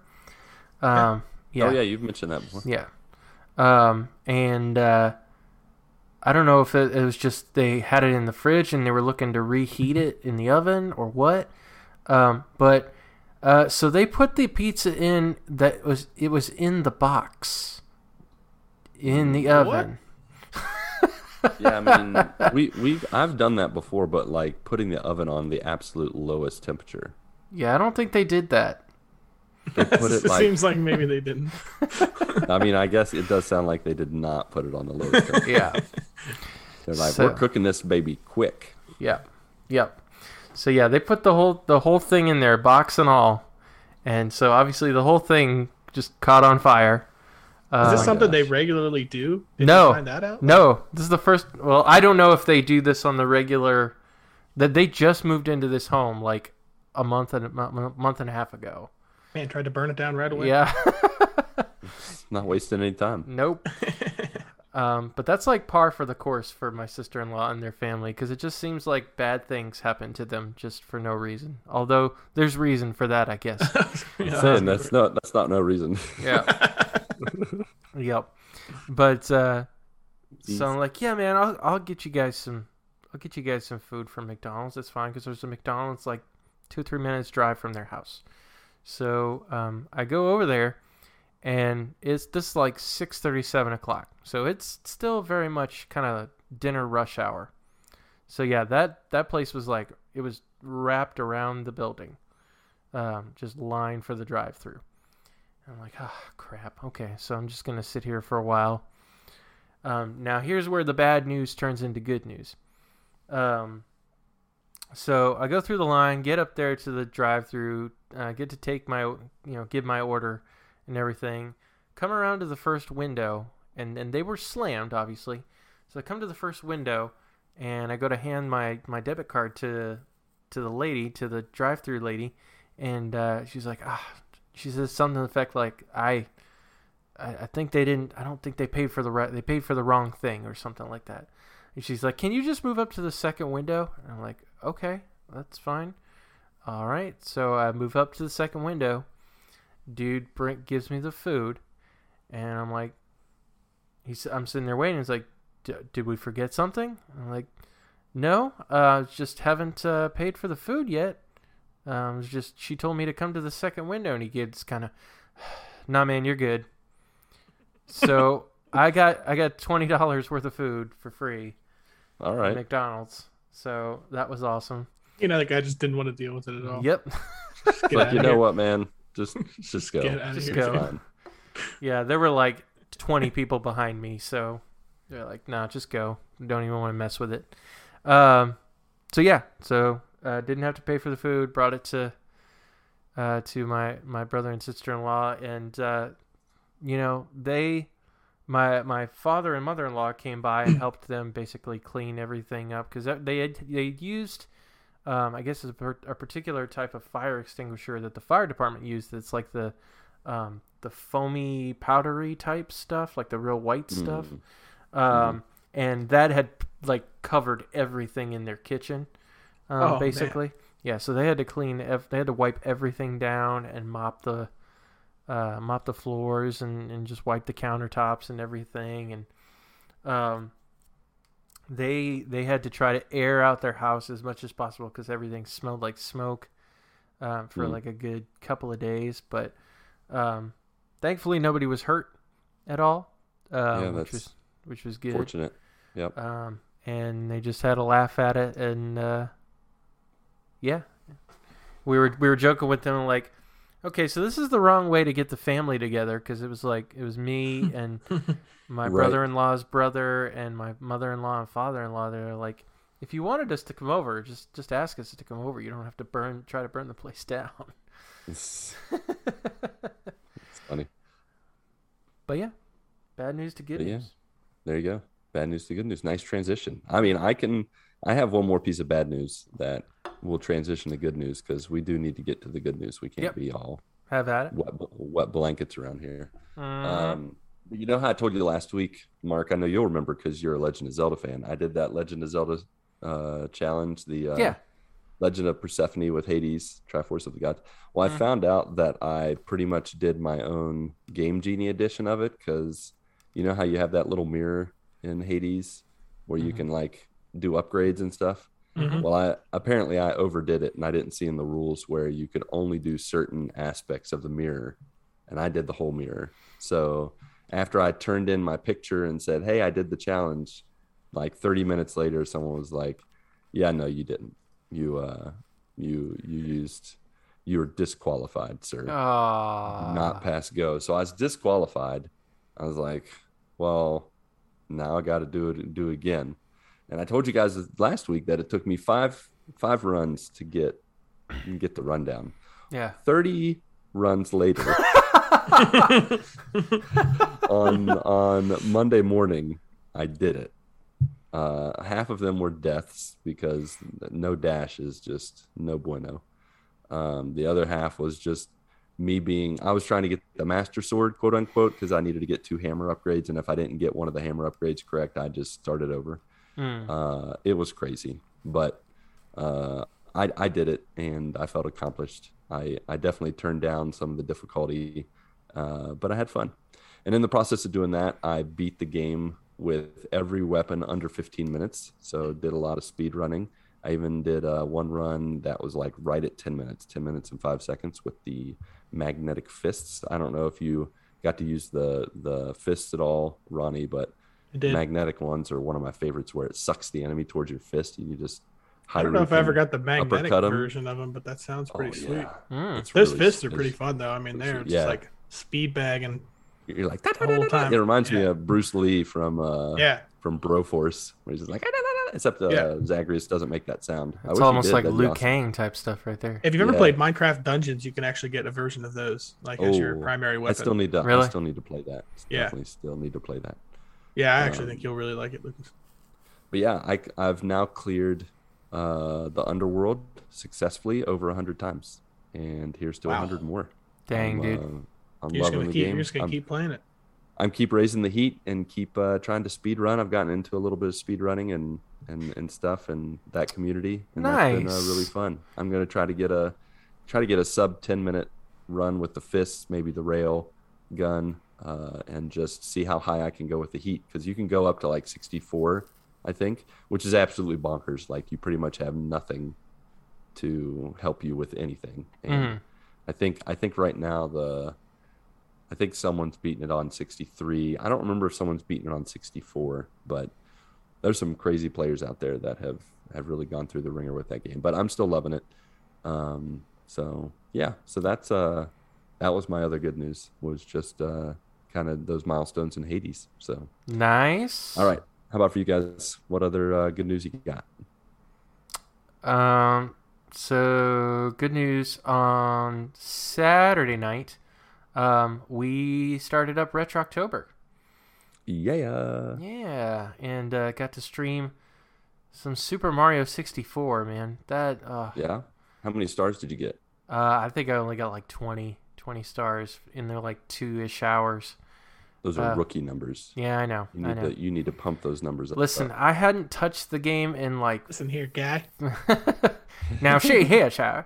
Um, yeah. Oh yeah, you've mentioned that before. Yeah. Um, and uh, I don't know if it, it was just they had it in the fridge and they were looking to reheat it in the oven or what. Um, but uh, so they put the pizza in that was it was in the box in the oven. Yeah, I mean, we we I've done that before, but like putting the oven on the absolute lowest temperature. Yeah, I don't think they did that. They put it it like seems like maybe they didn't. I mean, I guess it does sound like they did not put it on the lowest temperature. Yeah. They're like, So- we're cooking this baby quick. Yeah. Yep. So yeah, they put the whole the whole thing in there, box and all, and so obviously the whole thing just caught on fire. Is this Uh, something they regularly do? Did No. you find that out? no, this is the first. Well, I don't know if they do this on the regular. That they just moved into this home like a month and a month and a half ago. Man, tried to burn it down right away. Yeah. Not wasting any time. nope. Um, but that's like par for the course for my sister-in-law and their family because it just seems like bad things happen to them just for no reason. Although there's reason for that, I guess. Yeah, Saying that's not that's not no reason. Yeah. yep. But uh, so I'm like, yeah, man, I'll I'll get you guys some, I'll get you guys some food from McDonald's. That's fine because there's a McDonald's like two three minutes drive from their house. So um, I go over there, and it's this is like six thirty, seven o'clock. So it's still very much kind of dinner rush hour. So yeah, that that place was like it was wrapped around the building. um, just line for the drive-through. I'm like, oh crap. Okay, so I'm just gonna sit here for a while. Um, now here's where the bad news turns into good news. Um, so I go through the line, get up there to the drive-through, uh, get to take my, you know, give my order and everything. Come around to the first window, and and they were slammed, obviously. So I come to the first window, and I go to hand my my debit card to to the lady, to the drive-through lady, and uh, she's like, ah, she says something to the effect like, I, I, I think they didn't, I don't think they paid for the right, they paid for the wrong thing or something like that. And she's like, can you just move up to the second window? And I'm like, okay, that's fine. All right, so I move up to the second window. Dude bring, gives me the food, and I'm like, he's, I'm sitting there waiting. He's like, "D- did we forget something? I'm like, no, uh, just haven't uh, paid for the food yet. Um, it's just she told me to come to the second window, and he gets kind of, nah, man, you're good. So I got I got twenty dollars worth of food for free All right, at. McDonald's. So that was awesome. You know, the guy just didn't want to deal with it at all. Yep. Get Like you know here. what, man? Just just go. Just here. go. Yeah, there were like twenty people behind me, so they're like, "Nah, just go. Don't even want to mess with it." Um, so yeah, so uh, didn't have to pay for the food. Brought it to uh, to my my brother and sister in law, and uh, you know they my my father and mother in law came by and helped them basically clean everything up because they had they used. Um, I guess it's a, per- a particular type of fire extinguisher that the fire department used. That's like the um, the foamy powdery type stuff, like the real white stuff. Mm. Um, and that had like covered everything in their kitchen, um, Oh, man. basically. Yeah, so they had to clean. Ev- they had to wipe everything down and mop the uh, mop the floors and, and just wipe the countertops and everything. And um, they they had to try to air out their house as much as possible because everything smelled like smoke um, for Hmm. like a good couple of days. But um, thankfully, nobody was hurt at all, um, Yeah, which was which was good. Fortunate. Yep. Um, and they just had a laugh at it, and uh, yeah, we were we were joking with them like, okay, so this is the wrong way to get the family together because it was like it was me and my Right. brother-in-law's brother and my mother-in-law and father-in-law. They're like, if you wanted us to come over, just just ask us to come over. You don't have to burn try to burn the place down. It's, it's funny. but yeah, bad news to good But yeah. news. There you go. Bad news to good news. Nice transition. I mean, I can. I have one more piece of bad news that will transition to good news because we do need to get to the good news. We can't Yep. be all Have at it. wet, wet blankets around here. Mhm. Um, you know how I told you last week, Marc? I know you'll remember because you're a Legend of Zelda fan. I did that Legend of Zelda uh, challenge, the uh, yeah. Legend of Persephone with Hades, Triforce of the Gods. Well, I Mhm. found out that I pretty much did my own Game Genie edition of it because you know how you have that little mirror in Hades where you Mhm. can like do upgrades and stuff. Mhm. Well, I apparently I overdid it and I didn't see in the rules where you could only do certain aspects of the mirror, and I did the whole mirror. So after I turned in my picture and said, "Hey, I did the challenge," like 30 minutes later, someone was like, "Yeah, no, you didn't. You uh, you you used you were disqualified, sir. Aw. Not pass go." So I was disqualified. I was like, "Well, now I got to do it do it again." And I told you guys last week that it took me five five runs to get get the rundown. Yeah. 30 runs later on on Monday morning, I did it. Uh, half of them were deaths because no dash is just no bueno. Um, the other half was just me being I was trying to get the master sword, quote unquote, because I needed to get two hammer upgrades, and if I didn't get one of the hammer upgrades correct, I just started over. Mm. Uh, it was crazy, but uh, I, I did it and I felt accomplished. I, I definitely turned down some of the difficulty, uh, but I had fun. And in the process of doing that, I beat the game with every weapon under 15 minutes. So did a lot of speed running. I even did uh, one run that was like right at 10 minutes, 10 minutes and five seconds with the magnetic fists. I don't know if you got to use the the fists at all, Ronnie, but. Magnetic ones are one of my favorites where it sucks the enemy towards your fist and you just I don't know if I ever got the magnetic version of them, but that sounds Oh, pretty sweet. yeah. Mm. Those really- fists are pretty fun though. I mean, they're just Yeah. like speed bagging. You're like the whole time. It reminds me of Bruce Lee from uh, Yeah, from Broforce, where he's just like, except uh, Yeah. Zagreus doesn't make that sound. I It's almost like that'd Liu awesome. Kang type stuff right there. if you've ever Yeah. played Minecraft Dungeons, you can actually get a version of those, like as your Oh, primary I weapon. still need to. Really? I still need to play that. Yeah. Definitely still need to play that. Yeah, I actually um, think you'll really like it, Lucas. But yeah, I, I've now cleared uh, the underworld successfully over hundred times, and here's to a Wow. hundred more. Dang, I'm, dude. uh, I'm You're just loving gonna the keep. game. You're just gonna keep playing it. I'm keep raising the heat and keep uh, trying to speed run. I've gotten into a little bit of speed running and and, and stuff and that community, and that's been uh, Nice. really fun. I'm gonna try to get a try to get a sub ten minute run with the fists, maybe the rail gun, uh, and just see how high I can go with the heat because you can go up to like 64, I think, which is absolutely bonkers. Like you pretty much have nothing to help you with anything. And Mhm. I think I think right now the I think someone's beating it on 63. I don't remember if someone's beating it on 64, but there's some crazy players out there that have have really gone through the ringer with that game. But I'm still loving it. Um, so yeah, so that's uh that was my other good news was just uh kind of those milestones in Hades. So Nice. all right, how about for you guys? What other uh, good news you got? Um. So good news on Saturday night. Um, we started up Retroctober. Yeah. Yeah, and uh, got to stream some Super Mario 64. Man, that uh, Yeah. How many stars did you get? uh, I think I only got like 20, 20 stars in their like two ish hours. Those are Uh, rookie numbers. Yeah, I know. You I need know. to you need to pump those numbers up. Listen, I hadn't touched the game in like Listen here, guy. now she here, child.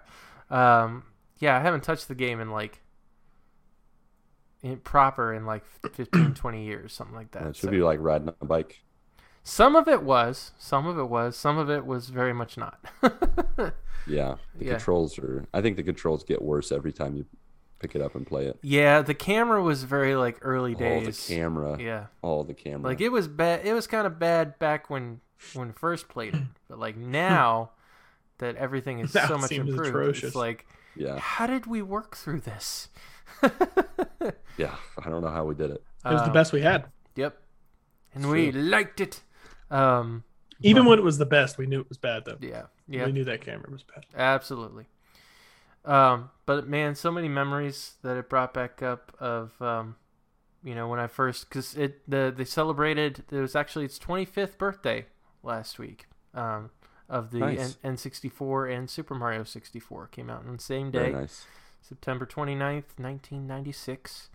Um, yeah, I haven't touched the game in like in proper in like 15, 20 years, something like that. It should So- be like riding a bike. Some of it was, some of it was, some of it was very much not. Yeah, the Yeah. controls are. I think the controls get worse every time you pick it up and play it. yeah, the camera was very like early days. the camera. Yeah, All the camera. like it was bad. It was kind of bad back when when first played it, but like now that everything is Now so much seems improved, atrocious. it's like yeah, how did we work through this? yeah. I don't know how we did it. It was the Um, best we had. Yep. And It's we true. liked it. Um Even but- when it was the best, we knew it was bad though. yeah. Yeah. We knew that camera was bad. Absolutely. Um but man, so many memories that it brought back up of um you know when I first cuz it the they celebrated it was actually its 25th birthday last week. Um of the Nice. N- N64 and Super Mario 64 came out on the same day. nice. September 29th, 1996.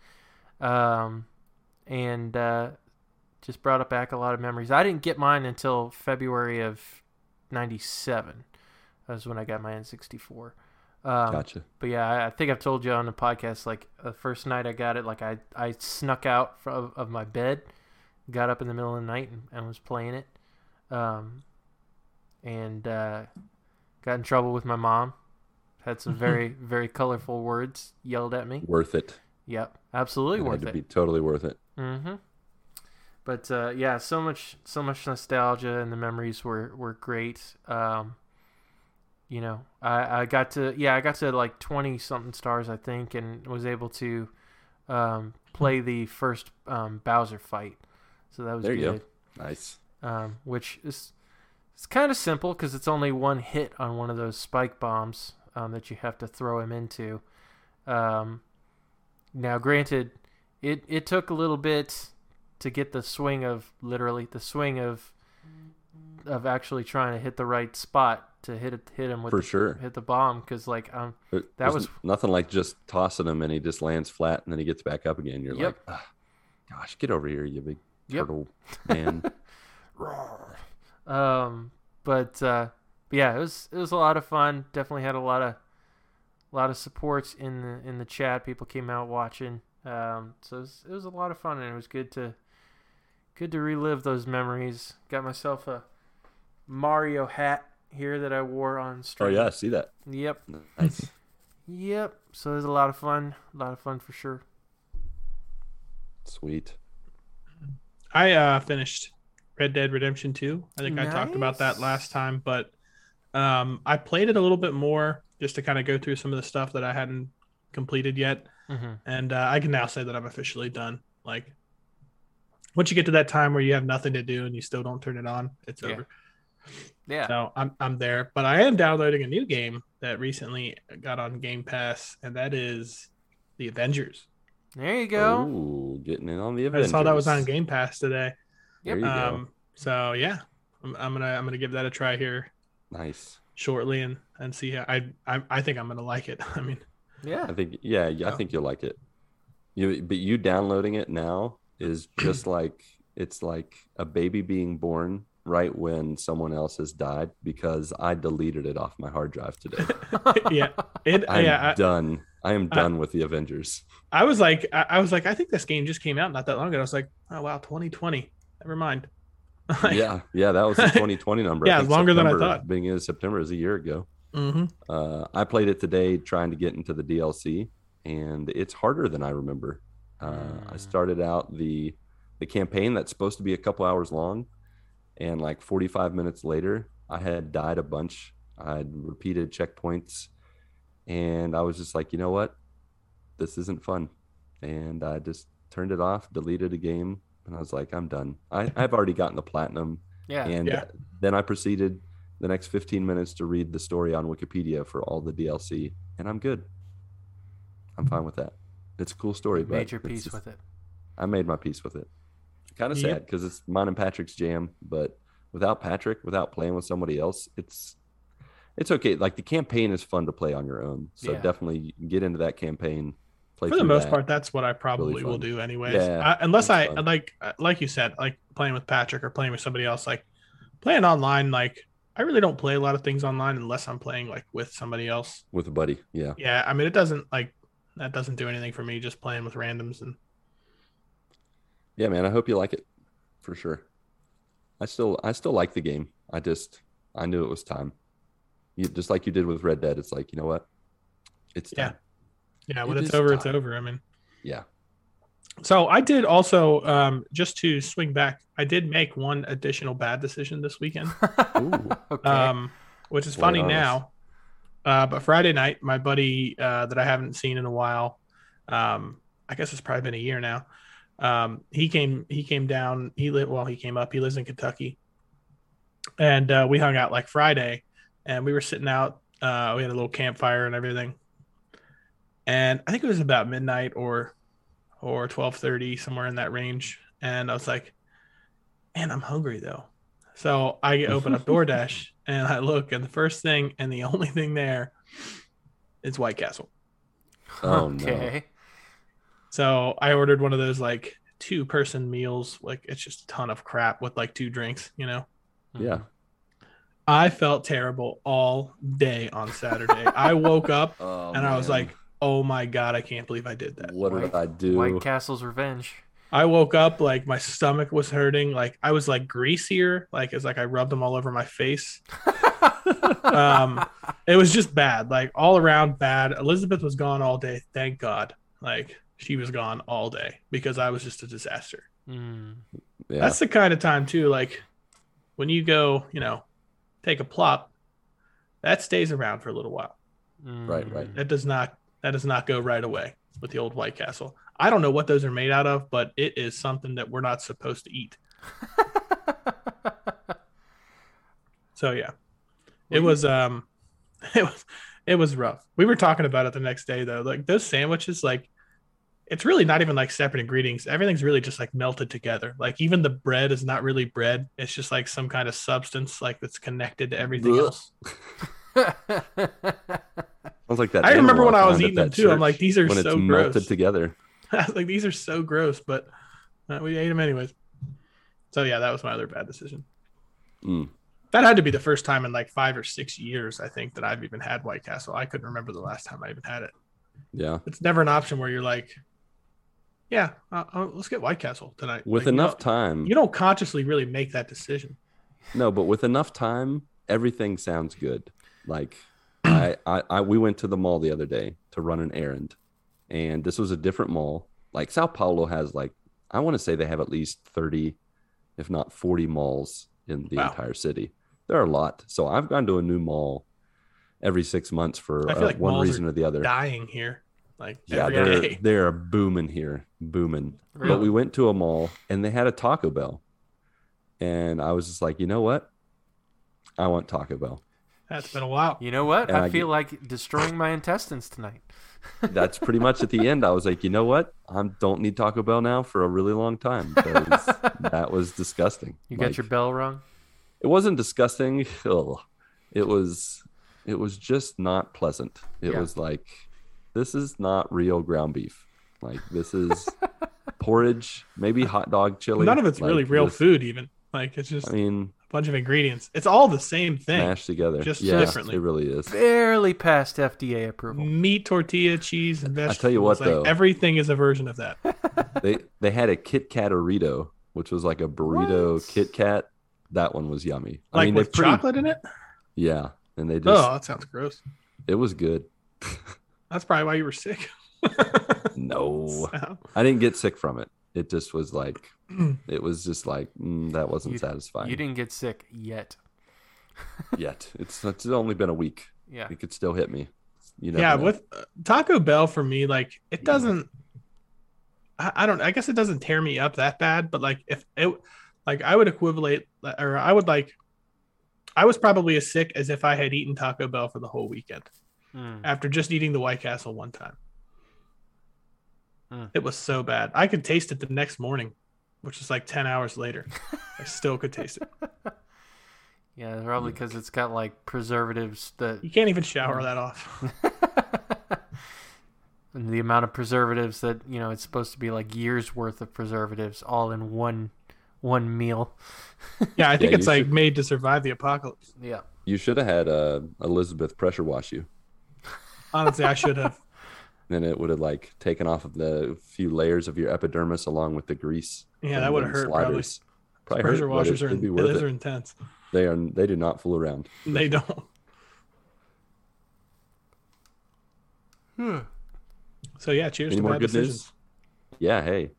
Um, and uh, just brought up back a lot of memories. I didn't get mine until February of 97. That was when I got my N64. Um, Gotcha. But yeah, I, I think I've told you on the podcast, like the first night I got it, like I, I snuck out from, of my bed, got up in the middle of the night and, and was playing it. Um, and uh, got in trouble with my mom. Had some very, very colorful words yelled at me. Worth it. Yep, absolutely It had worth to it. be totally worth it. Mm-hmm. But uh, yeah, so much, so much nostalgia, and the memories were were great. Um, you know, I, I got to yeah, I got to like twenty something stars, I think, and was able to um, play the first um, Bowser fight. So that was There you good. go. Nice. Um, which is it's kind of simple because it's only one hit on one of those spike bombs um, that you have to throw him into. Um, now, granted, it it took a little bit to get the swing of literally the swing of of actually trying to hit the right spot to hit it, hit him with For the, sure. hit the bomb because like um That there's was- nothing like just tossing him and he just lands flat and then he gets back up again. You're Yep. like, gosh, get over here, you big Yep. turtle man. Um, but uh, yeah, it was it was a lot of fun. Definitely had a lot of a lot of supports in the in the chat. People came out watching. Um, so it was, it was a lot of fun, and it was good to good to relive those memories. Got myself a Mario hat here that I wore on stream. oh yeah, I see that. Yep. Nice. Yep. So it was a lot of fun. A lot of fun for sure. Sweet. I uh, finished Red Dead Redemption 2. I think I talked about that last time, but Um, I played it a little bit more just to kind of go through some of the stuff that I hadn't completed yet, hmm and uh, I can now say that I'm officially done. Like, once you get to that time where you have nothing to do and you still don't turn it on, it's Yeah. over. Yeah. So I'm I'm there, but I am downloading a new game that recently got on Game Pass, and that is the Avengers. There you go. Ooh, getting in on the Avengers. I saw that was on Game Pass today. There Yep. you go. Um, so yeah, I'm, I'm gonna I'm gonna give that a try here Nice. shortly and and see how I I, I think I'm gonna like it. I mean, Yeah. I think yeah, yeah, I think you'll like it. You but you downloading it now is just like it's like a baby being born right when someone else has died because I deleted it off my hard drive today. yeah, it I'm yeah. I, done. I am I- done with the Avengers. I was like I, I was like I think this game just came out not that long ago. I was like, oh wow, 2020. Never mind. Like, yeah, yeah, that was the 2020 number. Yeah, longer than I September- thought. Beginning of September is a year ago. mhm. Uh, I played it today trying to get into the DLC, and it's harder than I remember. Uh, I Mm. started out the the campaign that's supposed to be a couple hours long, and like 45 minutes later, I had died a bunch. I had repeated checkpoints, and I was just like, you know what, this isn't fun, and I just turned it off, deleted the game, and I was like, I'm done. I, I've already gotten the platinum, Yeah. and Yeah. then I proceeded the next 15 minutes to read the story on Wikipedia for all the DLC, and I'm good. I'm fine with that. It's a cool story, You but made your peace just- with it. I made my peace with it. Kind of Yep. sad because it's mine and Patrick's jam, but without Patrick, without playing with somebody else, it's it's okay. Like the campaign is fun to play on your own, so Yeah. definitely get into that campaign. Play For the most that. part, that's what I probably Really will do anyways. Yeah, I, unless I fun. like uh, like you said, like playing with Patrick or playing with somebody else. Like playing online, like I really don't play a lot of things online unless I'm playing like with somebody else. with a buddy. Yeah, Yeah, I mean it doesn't like that doesn't do anything for me just playing with randoms and yeah, man. I hope you like it for sure. I still I still like the game. I just I knew it was time. You just like you did with Red Dead. It's like you know what, it's Yeah. time. yeah, when It it's is over, it's over. I mean, Yeah. so I did also um just to swing back, I did make one additional bad decision this weekend. Ooh. okay. um, which is Lay funny it on now. Uh, but Friday night, my buddy uh, that I haven't seen in a while, um, I guess it's probably been a year now. Um, he came he came down. He lived well. He came up. He lives in Kentucky, and uh, we hung out like Friday, and we were sitting out. Uh, we had a little campfire and everything, and I think it was about midnight or or twelve thirty somewhere in that range. And I was like, "Man, I'm hungry though." So I open up DoorDash and I look, and the first thing and the only thing there is White Castle. Oh, no. okay. So I ordered one of those like two person meals. Like it's just a ton of crap with like two drinks, you know? Yeah. I felt terrible all day on Saturday. I woke up Oh, and I was like, oh my God, I can't believe I did that. what did I do? White Castle's Revenge. I woke up like my stomach was hurting. Like I was like greasier. Like it's like I rubbed them all over my face. um it was just bad like all around bad elizabeth was gone all day thank god like she was gone all day because i was just a disaster Mm. yeah. that's the kind of time too like when you go you know take a plop that stays around for a little while Right, right. Mm. that does not that does not go right away with the old white castle i don't know what those are made out of but it is something that we're not supposed to eat so yeah it was um it was it was rough we were talking about it the next day though like those sandwiches like it's really not even like separate ingredients everything's really just like melted together like even the bread is not really bread it's just like some kind of substance like that's connected to everything Blech. else Sounds like that. I remember when I was eating them that too. I'm like, these are when so it's gross. melted together. I was like, these are so gross, but uh, we ate them anyways. So yeah, that was my other bad decision. Mm. That had to be the first time in like five or six years, I think, that I've even had White Castle. I couldn't remember the last time I even had it. Yeah. It's never an option where you're like, yeah, uh, uh, let's get White Castle tonight. With Like, enough time. you don't consciously really make that decision. No, but with enough time, everything sounds good. Like I, I, I, we went to the mall the other day to run an errand, and this was a different mall. Like Sao Paulo has like, I want to say they have at least thirty, if not forty malls in the Wow. entire city. there are a lot. So I've gone to a new mall every six months for uh, like one reason or the other. Dying here, like Yeah, they're day. they're booming here, booming. But we went to a mall and they had a Taco Bell, and I was just like, you know what? I want Taco Bell. That's been a while. You know what? And I I feel like destroying my intestines tonight. That's pretty much at the end. I was like, you know what? I don't need Taco Bell now for a really long time that was disgusting. You Like, got your bell rung. It wasn't disgusting. Ugh. It was. It was just not pleasant. It Yeah. was like, this is not real ground beef. Like this is porridge, maybe hot dog chili. None of it's really real this- food, even. Like it's just I mean, a bunch of ingredients. It's all the same thing. mashed together. just yeah, differently. It really is. Barely passed FDA approval. Meat, tortilla, cheese, and vegetables. I tell you what, like, though. everything is a version of that. they they had a Kit Kat burrito, which was like a burrito What? Kit Kat. That one was yummy. I Like mean, with pretty chocolate in it. yeah, and they oh, just Oh, that sounds gross. it was good. That's probably why you were sick. No, So, I didn't get sick from it. It just was like it was just like mm, that wasn't You- satisfying You didn't get sick yet. yet. It's it's only been a week. Yeah. It could still hit me. You know. yeah, with uh, Taco Bell for me, like it doesn't. I, I don't. I guess it doesn't tear me up that bad, but like if it, like I would equivalent, or I would like, I was probably as sick as if I had eaten Taco Bell for the whole weekend Mm. after just eating the White Castle one time. Hmm. It was so bad. I could taste it the next morning, which is like ten hours later. I still could taste it. Yeah, probably because it's got like preservatives that You can't even shower that off. and the amount of preservatives that you know it's supposed to be like years worth of preservatives all in one one meal. Yeah, I think Yeah, it's like should- made to survive the apocalypse. Yeah. You should have had uh, Elizabeth pressure wash you. Honestly, I should have. Then it would have like taken off of the few layers of your epidermis along with the grease. Yeah, that would have hurt probably. sliders. Probably Pressure hurt, but washers it, are, it'd be worth those it. are intense. They are. They do not fool around. They don't. Hmm. So yeah, cheers Any to more bad good decisions. news? Yeah. Hey,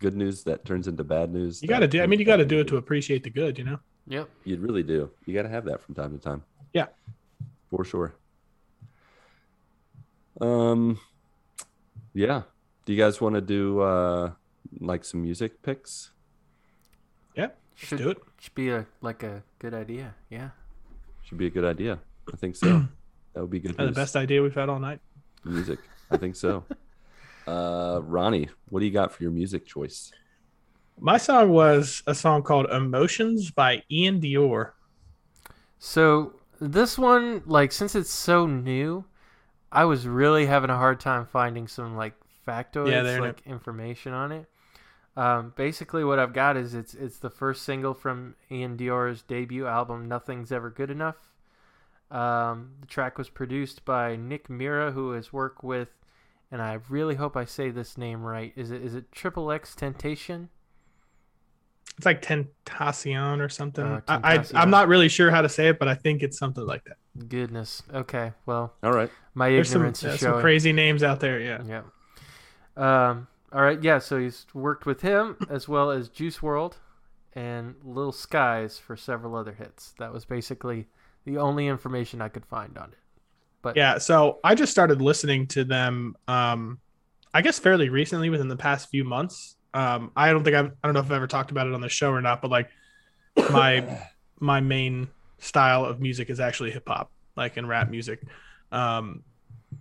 good news that turns into bad news. You got to do. I mean, you got to do it to appreciate the good. You know. Yep. You really do. You got to have that from time to time. Yeah. For sure. Um yeah. Do you guys want to do uh like some music picks? Yeah. Should do it. Should be a like a good idea. Yeah. Should be a good idea. I think so. that would be good. The best idea we've had all night. music. I think so. Uh Ronnie, what do you got for your music choice? My song was a song called "Emotions" by Ian Dior. So this one, like, since it's so new, I was really having a hard time finding some like factoids, Yeah, like information on it. Um, basically, what I've got is it's it's the first single from Ian Dior's debut album, Nothing's Ever Good Enough. Um, the track was produced by Nick Mira, who has worked with, and I really hope I say this name right. Is it is it Triple X Temptation? It's like Tentacion or something. Oh, I, I I'm not really sure how to say it, but I think it's something like that. Goodness. Okay. Well, All right. my There's some, ignorance uh, is some crazy names out there. Yeah. Yeah. Um. All right. Yeah. So he's worked with him as well as Juice WRLD and Lil Skies for several other hits. That was basically the only information I could find on it. But Yeah, so I just started listening to them um I guess fairly recently within the past few months. Um I don't think I've I don't know if I've ever talked about it on the show or not, but like my my main style of music is actually hip hop, like in rap music. Um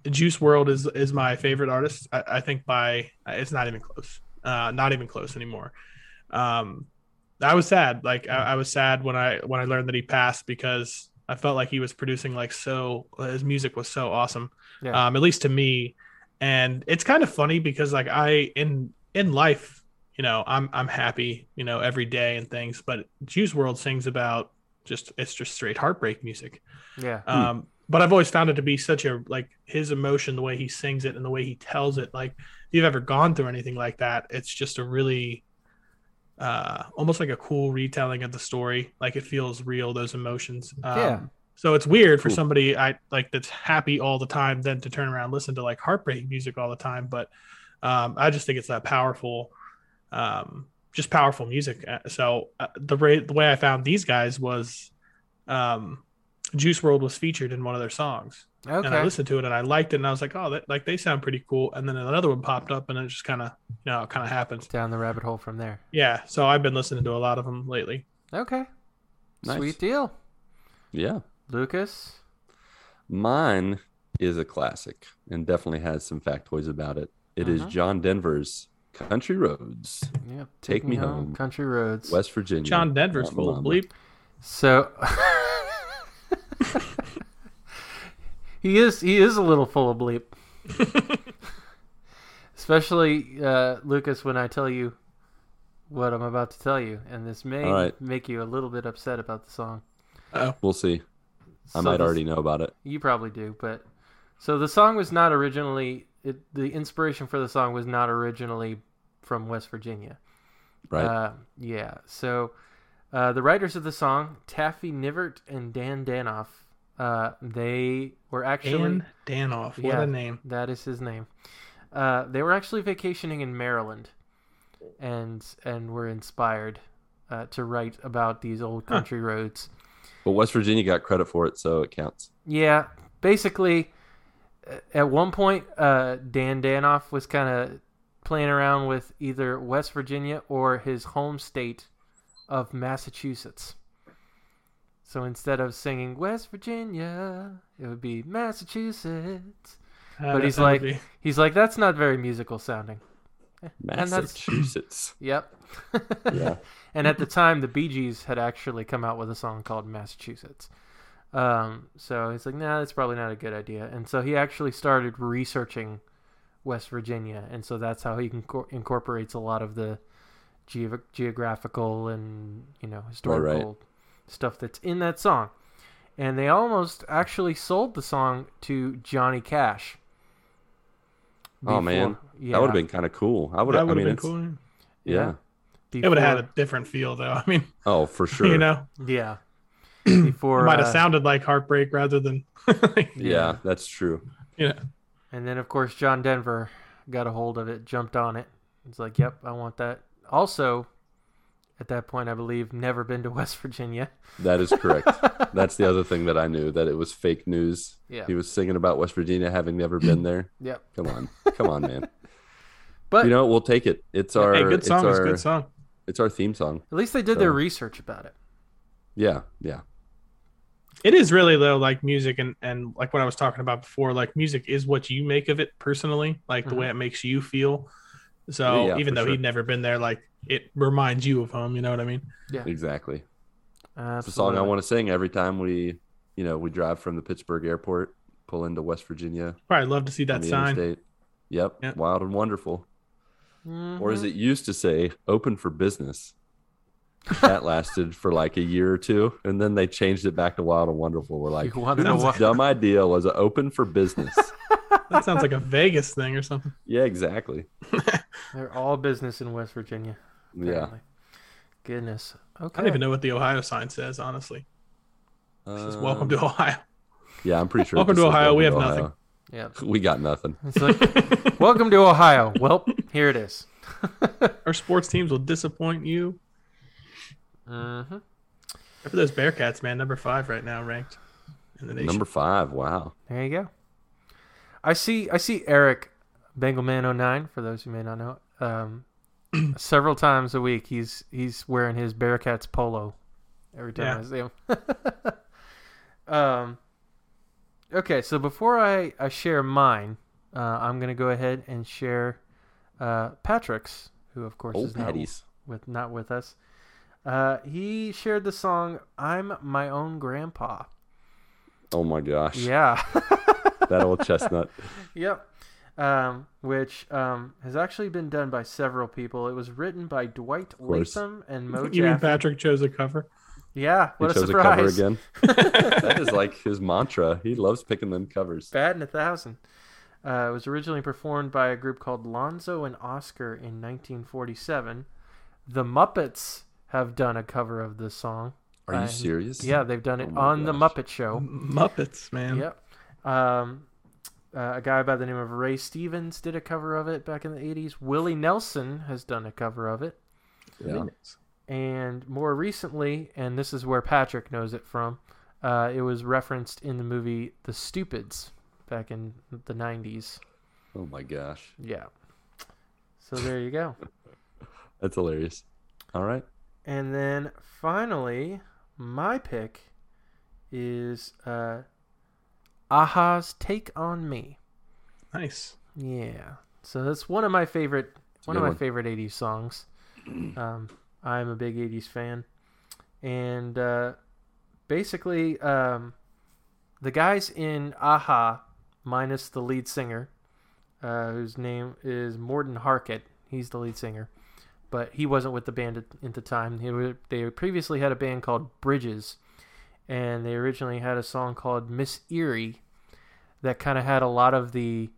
Juice WRLD is is my favorite artist. I, I think by it's not even close. Uh not even close anymore. Um I was sad. Like I, I was sad when I when I learned that he passed because I felt like he was producing like so his music was so awesome. Yeah. Um, at least to me. And it's kind of funny because like I in in life, you know, I'm I'm happy, you know, every day and things, but Juice WRLD sings about just it's just straight heartbreak music. yeah. Um, but I've always found it to be such a like his emotion, the way he sings it and the way he tells it. Like if you've ever gone through anything like that, it's just a really uh almost like a cool retelling of the story. Like it feels real, those emotions. Um, Yeah. So it's weird for Cool. somebody I like that's happy all the time, then to turn around and listen to like heartbreak music all the time. But um, I just think it's that powerful, um, just powerful music. Uh, So uh, the way the way I found these guys was um, Juice WRLD was featured in one of their songs, and I listened to it and I liked it, and I was like, oh, that, like they sound pretty cool. And then another one popped up, and it just kind of, you know, kind of happens. Down the rabbit hole from there. Yeah, so I've been listening to a lot of them lately. Okay. Nice. Sweet deal. Yeah. Lucas. Mine is a classic and definitely has some factoids about it. It is Mhm. John Denver's Country Roads, Yep. Take Me Home. Country roads. West Virginia. John Denver's full of bleep. So he is he is a little full of bleep. Especially uh, Lucas when I tell you what I'm about to tell you, and this may All right. make you a little bit upset about the song. We'll see. I might this- already know about it. You probably do, but so the song was not originally it, the inspiration for the song was not originally from West Virginia. Right. Uh, yeah. So uh, the writers of the song, Taffy Nivert and Dan Danoff, uh, they were actually Dan Danoff, what Yeah. a name. that is his name. Uh, they were actually vacationing in Maryland, and and were inspired uh, to write about these old Huh. country roads. but West Virginia got credit for it, so it counts. Yeah, basically, at one point, uh, Dan Danoff was kind of playing around with either West Virginia or his home state of Massachusetts. So instead of singing West Virginia, it would be Massachusetts. Uh, But he's like- be- He's like, that's not very musical sounding. And that's- Massachusetts. Yep. yeah. and at the time, the Bee Gees had actually come out with a song called Massachusetts. Um, so he's like, nah, that's probably not a good idea. And so he actually started researching West Virginia. And so that's how he incor- incorporates a lot of the geog geographical and, you know, historical stuff that's in that song. And they almost actually sold the song to Johnny Cash. Oh, man. yeah, That would have been kind of cool. I would that have. I would have mean, been cool. yeah. It would have had a different feel, though. I mean, Oh, for sure. you know, Yeah. Before it might have uh, sounded like Heartbreak rather than, Yeah, Yeah. that's true. Yeah. And then, of course, John Denver got a hold of it, jumped on it. It's like, yep, I want that. Also, at that point, I believe, never been to West Virginia. That is correct. that's the other thing that I knew that it was fake news. Yeah. He was singing about West Virginia having never been there. Yep. Come on, come on, man. But you know, we'll take it. It's our. hey, good song. It's our, good song. It's our theme song. at least they did their research about it. Yeah, yeah, It is really though, like music and and like what I was talking about before. Like music is what you make of it personally, like the Mhm. way it makes you feel. So Yeah, even though sure. he'd never been there, like it reminds you of home. You know what I mean? Yeah, exactly. Absolutely. It's a song I want to sing every time we, you know, we drive from the Pittsburgh airport, pull into West Virginia Probably love to see on that the sign. interstate. Yep, Yep. wild and wonderful. Or as it used to say, open for business. That lasted for like a year or two, and then they changed it back to wild and wonderful. We're like, You whose what- dumb idea was it open for business? That sounds like a Vegas thing or something. yeah, exactly. They're all business in West Virginia. Yeah. Goodness. Okay. I don't even know what the Ohio sign says. Honestly, it says "Welcome Um, to Ohio." Yeah, I'm pretty sure. Welcome to says Ohio, we have to nothing. Yeah. We got nothing. It's like, welcome to Ohio. Well, here it is. Our sports teams will disappoint you. Hmm Except for those Bearcats, man, number five right now, ranked in the nation. Number five. Wow. There you go. I see. I see Eric Bengalman 09 For those who may not know, um, several times a week he's he's wearing his Bearcats polo. Every time Yeah. I see him. um. Okay, so before I I share mine, uh, I'm gonna go ahead and share uh, Patrick's, who of course Old is not with not with us. Uh, he shared the song "I'm My Own Grandpa." Oh my gosh. Yeah. That old chestnut. Yep. Um, which um, has actually been done by several people. It was written by Dwight course. Latham and Mo you mean Patrick chose a cover? Yeah, He what a chose a cover surprise. again. that is like his mantra. He loves picking them covers. Bad in a thousand. Uh, it was originally performed by a group called Lonzo and Oscar in 1947. The Muppets have done a cover of this song. Are you Uh, serious? Yeah, they've done it Oh my on the. Muppet Show. Muppets, man. Yep. Um, uh, a guy by the name of Ray Stevens did a cover of it back in the 80s. Willie Nelson has done a cover of it. Yeah. And more recently, and this is where Patrick knows it from, Uh, it was referenced in the movie The Stupids back in the 90s. Oh my gosh, Yeah. So there you go. that's hilarious. All right, And then finally, my pick is uh, a-ha's Take on Me. Nice. Yeah. So that's one of my favorite one of my one. favorite 80s songs. Um, I'm a big 80s fan. And uh, basically um, the guys in Aha minus the lead singer uh, whose name is Morten Harket. He's the lead singer. But he wasn't with the band at, at the time. They, were, they previously had a band called Bridges, and they originally had a song called Miss Eerie that kind of had a lot of the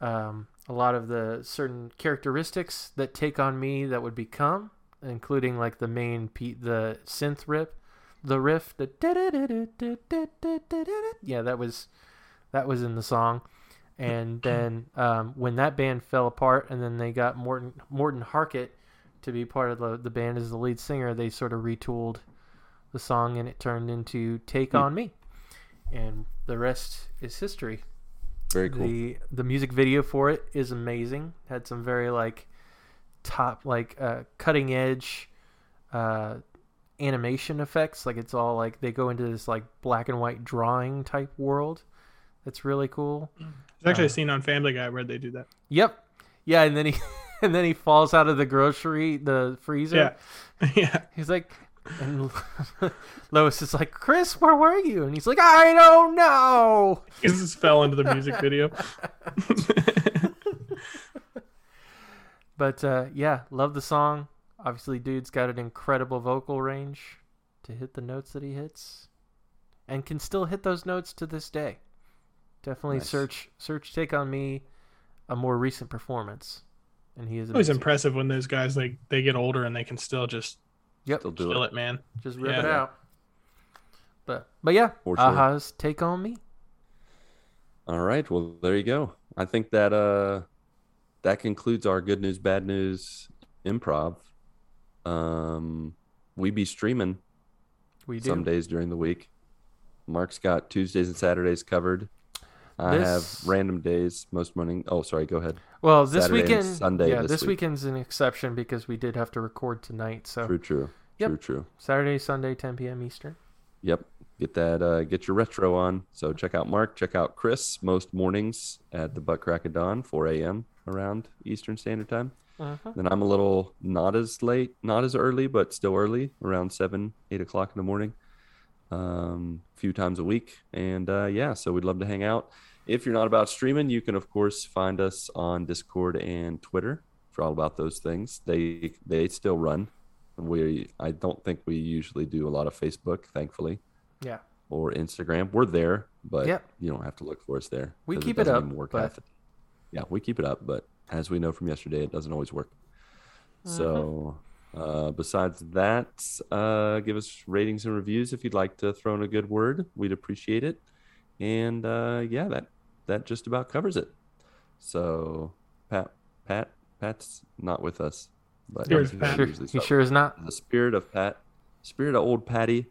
um, a lot of the certain characteristics that take on me that would become, including like the main the synth rip, the riff, the yeah, that was that was in the song. And then um, when that band fell apart, and then they got Morten Morten Harket to be part of the, the band as the lead singer, they sort of retooled the song, and it turned into "Take on Me," and the rest is history. very cool. The the music video for it is amazing. Had some very like top like uh, cutting edge uh, animation effects. Like it's all like they go into this like black and white drawing type world. That's really cool. There's actually Uh, a scene on Family Guy where they do that. Yep. Yeah, and then he and then he falls out of the grocery the freezer. Yeah. yeah. He's like and Lois is like, "Chris, where were you?" And he's like, "I don't know." He just fell into the music video. But uh, yeah, love the song. Obviously, dude's got an incredible vocal range to hit the notes that he hits, and can still hit those notes to this day. Definitely Nice. search search take on me a more recent performance, and he is Always amazing. impressive when those guys like they get older and they can still just Yep, Still do kill it. it, man. just rip Yeah. it out. But but yeah, For sure. a-ha's take on me. All right. Well, there you go. I think that uh that concludes our good news, bad news improv. Um we be streaming We do. some days during the week. Marc's got Tuesdays and Saturdays covered. I This- have random days most morning. Oh, sorry, go ahead. Well, this Saturday weekend, Sunday yeah, this this, week. weekend's an exception because we did have to record tonight. So True, true. Yep. True, true. Saturday, Sunday, 10 p.m. Eastern. Yep. Get that uh get your retro on. So check out Marc, check out Chris most mornings at the butt crack of dawn, four AM around Eastern Standard Time. Uh-huh. Then I'm a little not as late, not as early, but still early, around seven, eight o'clock in the morning, um, a few times a week. And uh, yeah, so we'd love to hang out. If you're not about streaming, you can of course find us on Discord and Twitter for all about those things. They they still run. We I don't think we usually do a lot of Facebook, thankfully, Yeah. or Instagram. We're there, but Yep. you don't have to look for us there. We keep it doesn't up, but- yeah, we keep it up, but as we know from yesterday, it doesn't always work. So, uh, besides that, uh, give us ratings and reviews if you'd like to throw in a good word. We'd appreciate it. And uh, yeah, that that just about covers it. So, Pat, Pat, Pat's not with us, but Here's Pat. Sure, he so. sure is not. the spirit of Pat, spirit of old Patty,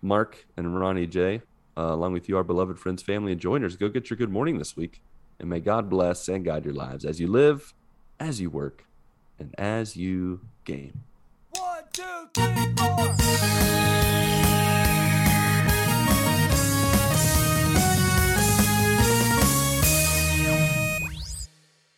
Marc, and Ronnie J, uh, along with you, our beloved friends, family, and joiners. Go get your good morning this week, and may God bless and guide your lives as you live, as you work, and as you game. Two, three, four.